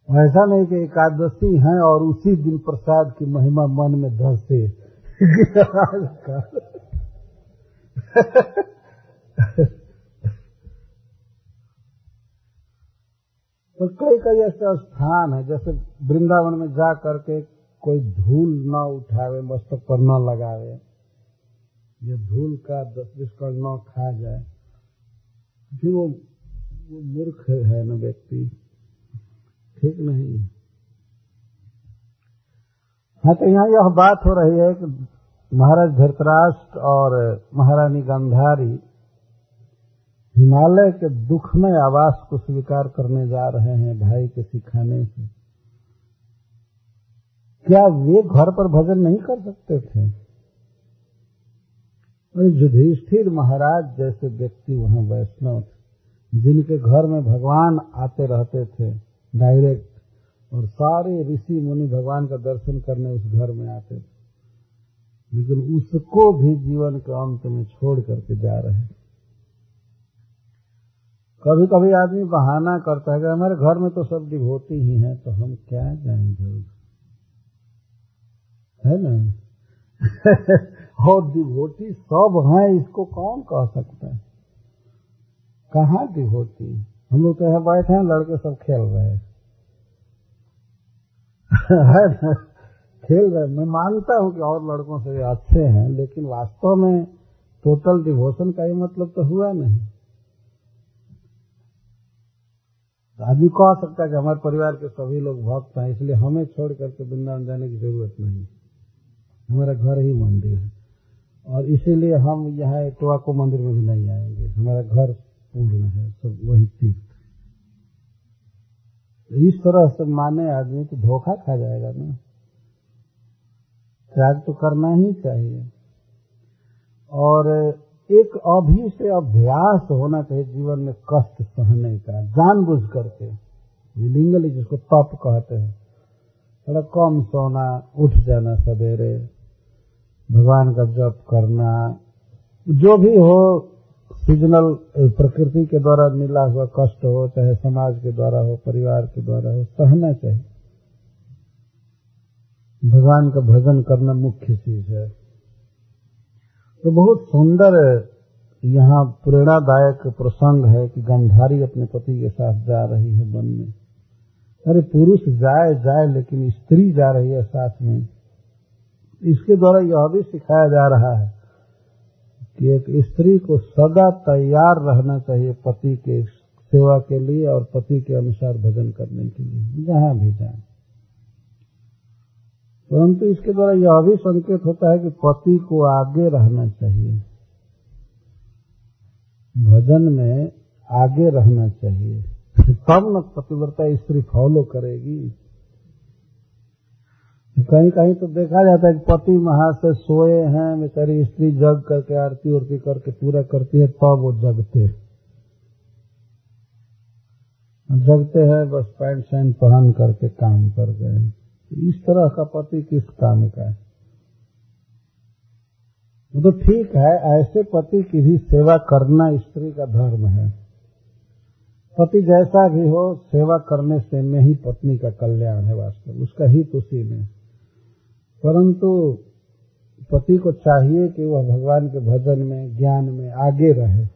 ऐसा नहीं कि एकादशी है और उसी दिन प्रसाद की महिमा मन में धसे तो कई कई ऐसे स्थान है, जैसे वृंदावन में जा करके कोई धूल न उठावे मस्तक पर न लगावे। ये धूल का दस बीस कण न खा जाए। फिर वो, वो मूर्ख है न व्यक्ति। ठीक नहीं। हाँ तो यहाँ यह बात हो रही है कि महाराज धृतराष्ट्र और महारानी गंधारी हिमालय के दुखमय आवास को स्वीकार करने जा रहे हैं भाई के सिखाने से। क्या वे घर पर भजन नहीं कर सकते थे? युधिष्ठिर महाराज जैसे व्यक्ति वहाँ वैष्णव थे, जिनके घर में भगवान आते रहते थे डायरेक्ट और सारे ऋषि मुनि भगवान का दर्शन करने उस घर में आते थे। लेकिन उसको भी जीवन के अंत में छोड़ करके जा रहे कभी कभी आदमी बहाना करता है कि हमारे घर में तो सब डिभोती ही हैं तो हम क्या जाएँगे? है ना? और डिभोटी सब हैं, इसको कौन कह सकता है? कहाँ डिभोटी हम लोग तो यहाँ बैठे हैं, लड़के सब खेल रहे हैं। है ना? खेल रहे मैं मानता हूँ कि और लड़कों से अच्छे हैं, लेकिन वास्तव में टोटल डिवोशन का ही मतलब तो हुआ नहीं। आदमी कह सकता है कि हमारे परिवार के सभी लोग भक्त हैं, इसलिए हमें छोड़ करके वृंदावन जाने की ज़रूरत नहीं। हमारा घर ही मंदिर है। और इसीलिए हम यहाँ टोआको मंदिर में भी नहीं आएँगे। हमारा घर पूर्ण है, सब वही तीर्थ। इस तरह से माने आदमी तो धोखा खा जाएगा ना। त्याग तो करना ही चाहिए। और एक अभी से अभ्यास होना चाहिए जीवन में कष्ट सहने का, जानबूझ करके। विलिंगली जिसको तप कहते हैं। थोड़ा कम सोना, उठ जाना सवेरे। भगवान का जप करना, जो भी हो सीजनल प्रकृति के द्वारा मिला हुआ कष्ट हो, चाहे समाज के द्वारा हो, परिवार के द्वारा हो, सहना चाहिए। भगवान का भजन करना मुख्य चीज़ है। तो बहुत सुंदर यहाँ प्रेरणादायक प्रसंग है कि गंधारी अपने पति के साथ जा रही है वन में। अरे पुरुष जाए जाए, लेकिन स्त्री जा रही है साथ में। इसके द्वारा यह भी सिखाया जा रहा है कि एक स्त्री को सदा तैयार रहना चाहिए पति के सेवा के लिए और पति के अनुसार भजन करने के लिए। जहाँ भी जाए। परंतु इसके द्वारा यह भी संकेत होता है कि पति को आगे रहना चाहिए। भजन में आगे रहना चाहिए। तब न पतिव्रता स्त्री फॉलो करेगी। कहीं कहीं तो देखा जाता है कि पति महा से सोए हैं, बेचारी स्त्री जग करके, आरती उरती करके पूरा करती है, तब वो जगते जगते हैं, बस पैंट शैंट पहन करके काम कर गए इस तरह का पति किस काम का है? तो ठीक है, ऐसे पति की भी सेवा करना स्त्री का धर्म है। पति जैसा भी हो, सेवा करने से में ही पत्नी का कल्याण है वास्तव उसका हित उसी में। परंतु पति को चाहिए कि वह भगवान के भजन में, ज्ञान में आगे रहे।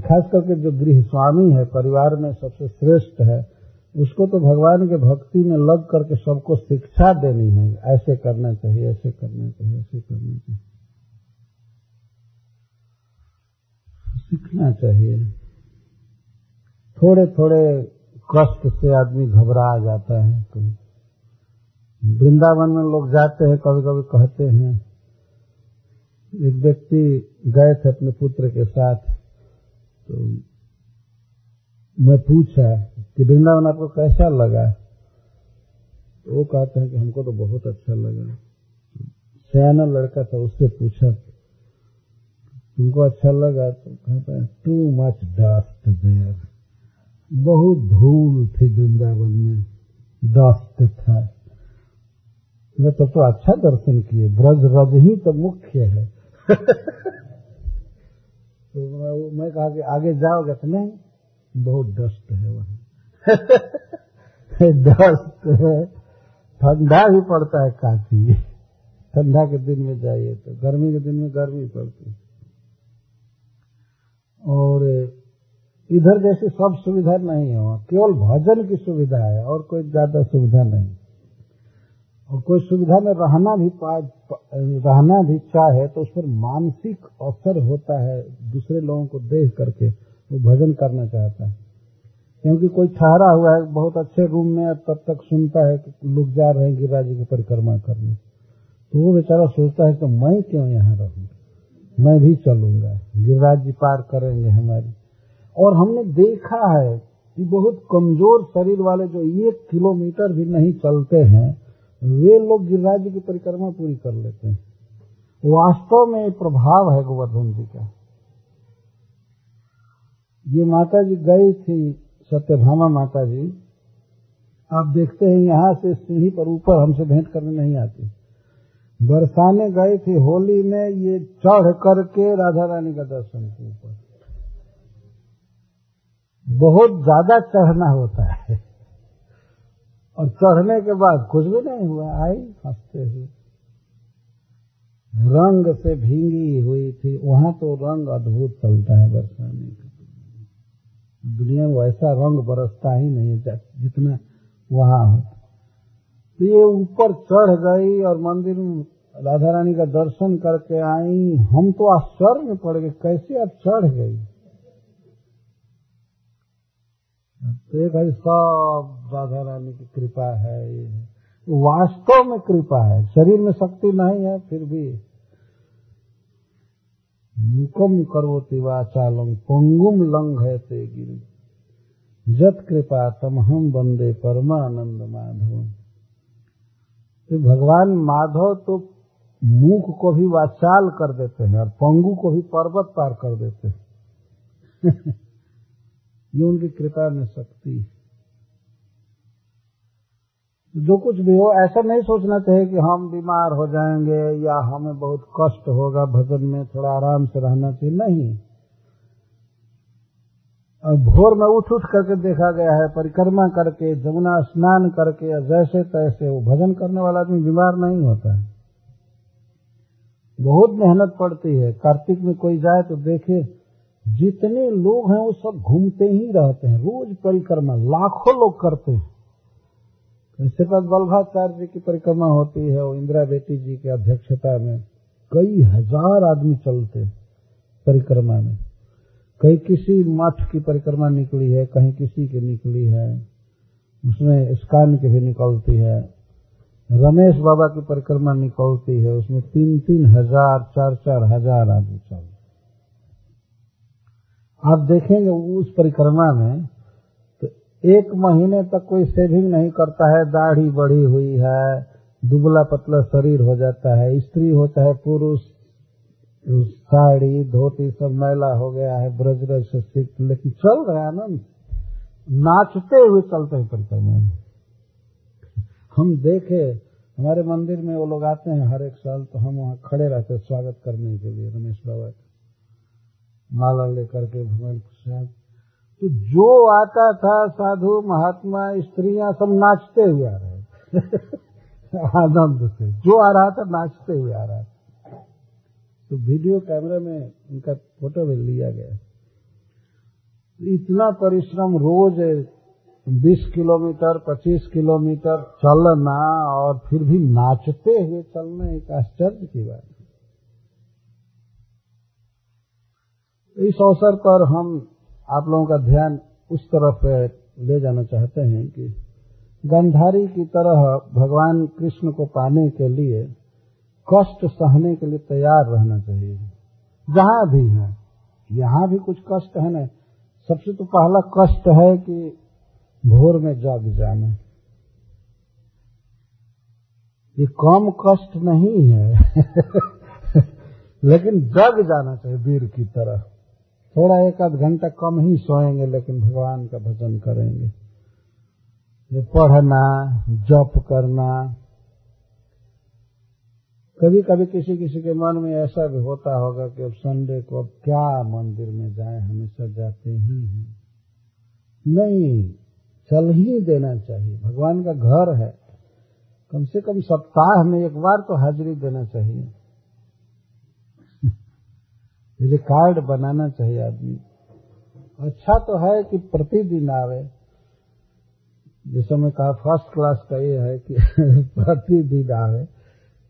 खास करके जो गृह स्वामी है, परिवार में सबसे श्रेष्ठ है, उसको तो भगवान के भक्ति में लग करके सबको शिक्षा देनी है। ऐसे करना चाहिए, ऐसे करना चाहिए, ऐसे करना चाहिए। सीखना चाहिए। थोड़े थोड़े कष्ट से आदमी घबरा जाता है तो वृंदावन में लोग जाते हैं कभी कभी कहते हैं, एक व्यक्ति गए थे अपने पुत्र के साथ तो मैं पूछा कि वृंदावन आपको कैसा लगा? तो वो कहते हैं कि हमको तो बहुत अच्छा लगा। सयाना लड़का था, उससे पूछा, तुमको अच्छा लगा? तो कहता है टू मच डस्ट देयर बहुत धूल थी वृंदावन में डस्ट था। मैं तो, तो अच्छा दर्शन किए। ब्रज रज ही तो मुख्य है। तो मैं, मैं कहा कि आगे जाओगे तो नहीं बहुत डस्ट है वहाँ। डस्ट है। ठंडा भी पड़ता है काफ़ी। ठंडा के दिन में जाइए तो गर्मी के दिन में गर्मी पड़ती और इधर जैसी सब सुविधा नहीं है केवल भजन की सुविधा है और कोई ज़्यादा सुविधा नहीं। और कोई सुविधा में रहना भी रहना भी चाहे तो उस पर मानसिक असर होता है दूसरे लोगों को देख करके, वो भजन करना चाहता है। क्योंकि कोई ठहरा हुआ है, बहुत अच्छे रूम में तब तक सुनता है कि लोग जा रहे हैं गिरिराज जी की परिक्रमा करने। तो वो बेचारा सोचता है कि मैं क्यों यहाँ रहूँगा मैं भी चलूँगा, गिरिराज जी पार करेंगे हमारी। और हमने देखा है कि बहुत कमज़ोर शरीर वाले जो एक किलोमीटर भी नहीं चलते हैं वे लोग गिरिराज की परिक्रमा पूरी कर लेते हैं। वास्तव में प्रभाव है गोवर्धन जी का। ये माता जी गई थी सत्यभामा माता जी आप देखते हैं यहाँ से सीढ़ी पर ऊपर हमसे भेंट करने नहीं आती। बरसाने गए थे होली में ये चढ़ करके राधा रानी का दर्शन के ऊपर बहुत ज़्यादा चढ़ना होता है। और चढ़ने के बाद कुछ भी नहीं हुआ, आई, हँसते हुए। रंग से भींगी हुई थी। वहाँ तो रंग अद्भुत चलता है बरसाने का दुनिया में ऐसा रंग बरसता ही नहीं जितना वहाँ होता तो ये ऊपर चढ़ गई और मंदिर में राधा रानी का दर्शन करके आई। हम तो आश्चर्य में पड़ गए, कैसे अब चढ़ गई? तो एक है सब राधा रानी की कृपा है ये। वास्तव में कृपा है। शरीर में शक्ति नहीं है, फिर भी। मुकम करोति वाचालम, पंगुम लंग है ते गिरी। जत कृपा तम हम बंदे परमानंद माधव तो भगवान माधव तो मुख को भी वाचाल कर देते हैं और पंगु को भी पर्वत पार कर देते हैं। ये उनकी कृपा में शक्ति है। जो कुछ भी हो, ऐसा नहीं सोचना चाहिए कि हम बीमार हो जाएँगे या हमें बहुत कष्ट होगा, भजन में थोड़ा आराम से रहना चाहिए। नहीं। भोर में उठ उठ करके देखा गया है, परिक्रमा करके, जमुना स्नान करके जैसे तैसे वो भजन करने वाला आदमी बीमार नहीं होता है। बहुत मेहनत पड़ती है। कार्तिक में कोई जाए तो देखे। जितने लोग हैं वो सब घूमते ही रहते हैं। रोज परिक्रमा, लाखों लोग करते हैं। इसके बाद बल्भाचार्य जी की परिक्रमा होती है, वो इंदिरा बेटी जी की अध्यक्षता में कई हज़ार आदमी चलते परिक्रमा में। कहीं किसी मठ की परिक्रमा निकली है, कहीं किसी की निकली है। उसमें स्कान की भी निकलती है। रमेश बाबा की परिक्रमा निकलती है, उसमें तीन तीन हज़ार चार चार हज़ार आदमी चल आप देखेंगे उस परिक्रमा में तो एक महीने तक कोई सेविंग नहीं करता है, दाढ़ी बढ़ी हुई है, दुबला पतला शरीर हो जाता है, स्त्री होता है, पुरुष, साड़ी, धोती सब मैला हो गया है, ब्रज ब्रज से सीख, लेकिन चल रहा है ना, नाचते हुए चलते हैं परिक्रमा में। हम देखे, हमारे मंदिर में वो लोग आते हैं हर एक साल तो हम वहाँ खड़े रहते हैं स्वागत करने के लिए, रमेश बाबा। का माला लेकर के भगवान प्रसाद तो जो आता था साधु, महात्मा, स्त्रियाँ सब नाचते हुए आ रहे थे। आनंद से जो आ रहा था नाचते हुए आ रहा था। तो वीडियो कैमरे में उनका फ़ोटो भी लिया गया। इतना परिश्रम रोज 20 किलोमीटर 25 किलोमीटर चलना और फिर भी नाचते हुए चलना एक आश्चर्य की बात। इस अवसर पर हम आप लोगों का ध्यान उस तरफ़ ले जाना चाहते हैं कि गंधारी की तरह भगवान कृष्ण को पाने के लिए, कष्ट सहने के लिए तैयार रहना चाहिए। जहाँ भी है, यहाँ भी कुछ कष्ट है ना। सबसे तो पहला कष्ट है कि भोर में जग जाना। ये कम कष्ट नहीं है, लेकिन जग जाना चाहिए वीर की तरह। थोड़ा एक आध घंटा कम ही सोएँगे, लेकिन भगवान का भजन करेंगे। ये पढ़ना, जप करना। कभी कभी किसी किसी के मन में ऐसा भी होता होगा कि अब संडे को अब क्या मंदिर में जाए, हमेशा जाते ही हैं। नहीं, चल ही देना चाहिए। भगवान का घर है। कम से कम सप्ताह में एक बार तो हाजिरी देना चाहिए। रिकॉर्ड बनाना चाहिए आदमी अच्छा तो है कि प्रतिदिन आवे। जैसे मैं कहा फ़र्स्ट क्लास का ये है कि प्रतिदिन आवे।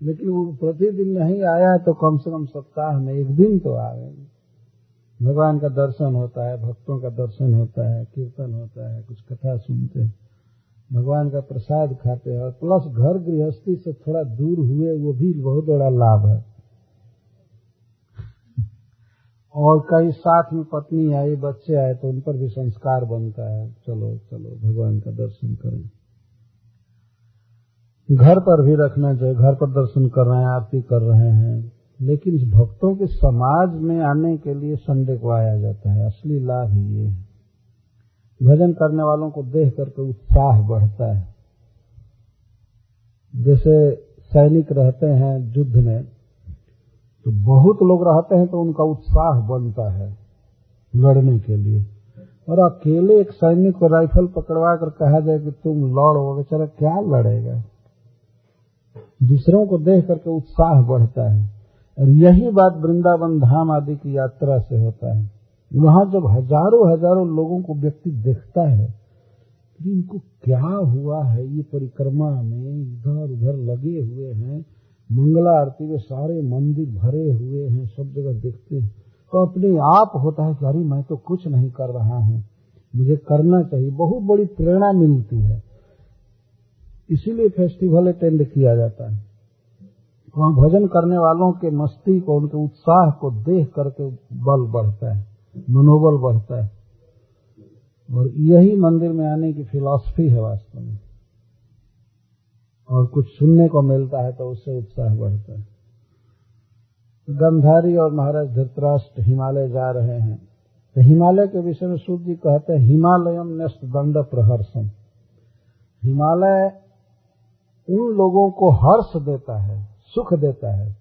लेकिन वो प्रतिदिन नहीं आया है तो कम से कम सप्ताह में एक दिन तो आवे। भगवान का दर्शन होता है, भक्तों का दर्शन होता है, कीर्तन होता है, कुछ कथा सुनते हैं। भगवान का प्रसाद खाते हैं और प्लस घर गृहस्थी से थोड़ा दूर हुए, वो भी बहुत बड़ा लाभ है। और कई साथ में पत्नी आई, बच्चे आए तो उन पर भी संस्कार बनता है। चलो चलो, भगवान का दर्शन करें। घर पर भी रखना चाहिए, घर पर दर्शन कर रहे हैं, आरती कर रहे हैं। लेकिन भक्तों के समाज में आने के लिए संडे को आया जाता है। असली लाभ ये है। भजन करने वालों को देख करके उत्साह बढ़ता है। जैसे सैनिक रहते हैं युद्ध में तो बहुत लोग रहते हैं तो उनका उत्साह बनता है लड़ने के लिए। और अकेले एक सैनिक को राइफल पकड़वा कर कहा जाए कि तुम लड़ो बेचारा क्या लड़ेगा? दूसरों को देख करके उत्साह बढ़ता है। और यही बात वृंदावन धाम आदि की यात्रा से होता है। वहाँ जब हज़ारों हज़ारों लोगों को व्यक्ति देखता है इनको क्या हुआ है, ये परिक्रमा में इधर उधर लगे हुए हैं मंगला आरती में सारे मंदिर भरे हुए हैं, सब जगह देखते हैं। तो अपने आप होता है कि अरे, मैं तो कुछ नहीं कर रहा हूँ। मुझे करना चाहिए। बहुत बड़ी प्रेरणा मिलती है। इसीलिए फेस्टिवल अटेंड किया जाता है। वहाँ भजन करने वालों के मस्ती को, उनके उत्साह को देख करके बल बढ़ता है, मनोबल बढ़ता है। और यही मंदिर में आने की फिलॉसफी है वास्तव में। और कुछ सुनने को मिलता है तो उससे उत्साह बढ़ता है। गंधारी और महाराज धृतराष्ट्र हिमालय जा रहे हैं। तो हिमालय के विषय में सूर्य जी कहते हैं, हिमालयम नष्ट दंड प्रहर्षम। हिमालय उन लोगों को हर्ष देता है, सुख देता है,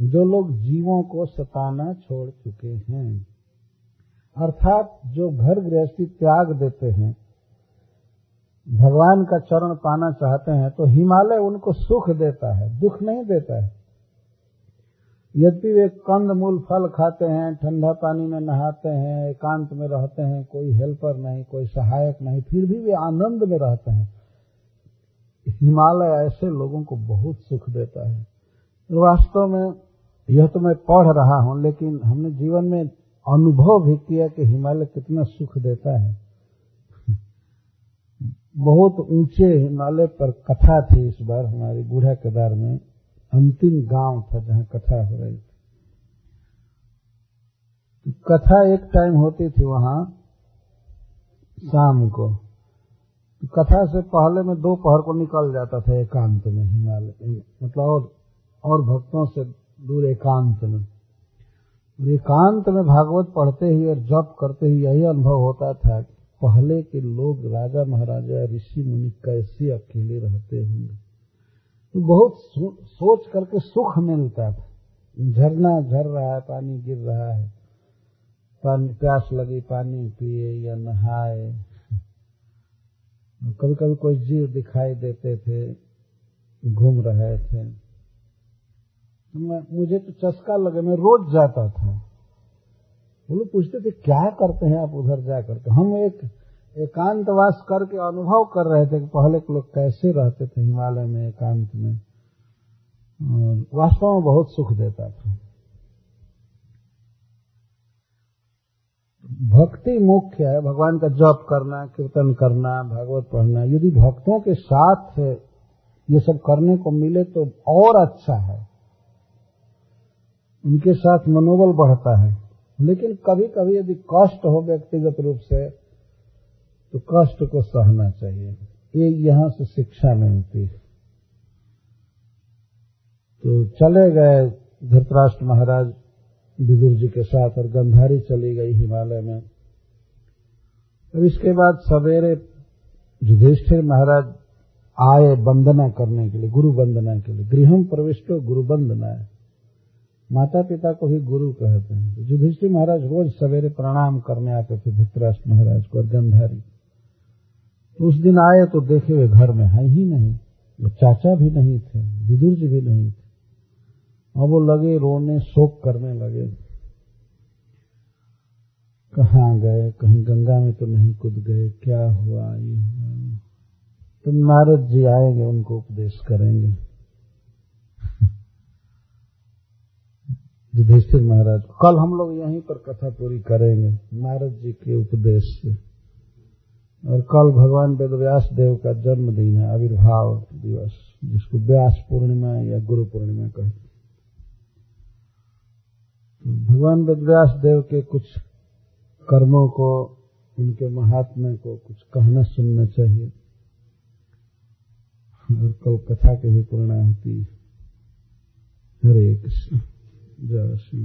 जो लोग जीवों को सताना छोड़ चुके हैं। अर्थात जो घर गृहस्थी त्याग देते हैं भगवान का चरण पाना चाहते हैं तो हिमालय उनको सुख देता है, दुख नहीं देता है। यदि वे कंद मूल फल खाते हैं, ठंडा पानी में नहाते हैं, एकांत में रहते हैं, कोई हेल्पर नहीं, कोई सहायक नहीं, फिर भी वे आनंद में रहते हैं। हिमालय ऐसे लोगों को बहुत सुख देता है। वास्तव में यह तो मैं पढ़ रहा हूँ, लेकिन हमने जीवन में अनुभव भी किया कि हिमालय कितना सुख देता है। बहुत ऊँचे हिमालय पर कथा थी इस बार हमारी बूढ़ा केदार में। अंतिम गाँव था जहाँ कथा हो रही थी। तो कथा एक टाइम होती थी वहाँ शाम को। तो कथा से पहले में दो पहर को निकल जाता था एकांत में हिमालय मतलब और और भक्तों से दूर एकांत में। एकांत में भागवत पढ़ते ही और जप करते ही यही अनुभव होता था पहले के लोग राजा महाराजा ऋषि मुनि कैसे अकेले रहते होंगे? तो बहुत सोच करके सुख मिलता था। झरना झर जर रहा है, पानी गिर रहा है। पानी, प्यास लगी, पानी पिए या नहाए। कभी कभी कोई जीव दिखाई देते थे, घूम रहे थे। मैं, मुझे तो चस्का लगे, मैं रोज जाता था। वो लोग पूछते थे, क्या करते हैं आप उधर जा करके हम एक एकांतवास करके अनुभव कर रहे थे कि पहले के लोग कैसे रहते थे हिमालय में, एकांत में। वास्तव में बहुत सुख देता था। भक्ति मुख्य है, भगवान का जप करना, कीर्तन करना, भागवत पढ़ना। यदि भक्तों के साथ ये सब करने को मिले तो और अच्छा है। उनके साथ मनोबल बढ़ता है। लेकिन कभी कभी यदि कष्ट हो व्यक्तिगत रूप से तो कष्ट को सहना चाहिए। ये यहाँ से शिक्षा मिलती है। तो चले गए धृतराष्ट्र महाराज विदुर जी के साथ और गंधारी चली गई हिमालय में। अब इसके बाद सवेरे युधिष्ठिर महाराज आए वंदना करने के लिए, गुरु वंदना के लिए। गृहम प्रविष्टो गुरु वंदना है माता पिता को ही गुरु कहते हैं। तो युधिष्ठिर महाराज रोज सवेरे प्रणाम करने आते थे धृतराष्ट्र महाराज को, गंधारी। तो उस दिन आए तो देखे वे घर में है ही नहीं। वो चाचा भी नहीं थे, विदुर जी भी नहीं थे। और वो लगे, रोने, शोक करने लगे। कहाँ गए? कहीं गंगा में तो नहीं कूद गए। क्या हुआ? ये हुआ। तो नारद जी आएँगे, उनको उपदेश करेंगे। युधिष्ठिर महाराज, कल हम लोग यहीं पर कथा पूरी करेंगे नारद जी के उपदेश से। और कल भगवान वेदव्यास देव का जन्मदिन है, आविर्भाव दिवस, जिसको व्यास पूर्णिमा या गुरु पूर्णिमा कहते भगवान वेदव्यास देव के कुछ कर्मों को, उनके महात्म्य को कुछ कहना सुनना चाहिए। और कल कथा के भी पूर्णा होती हरे कृष्ण। जय श्री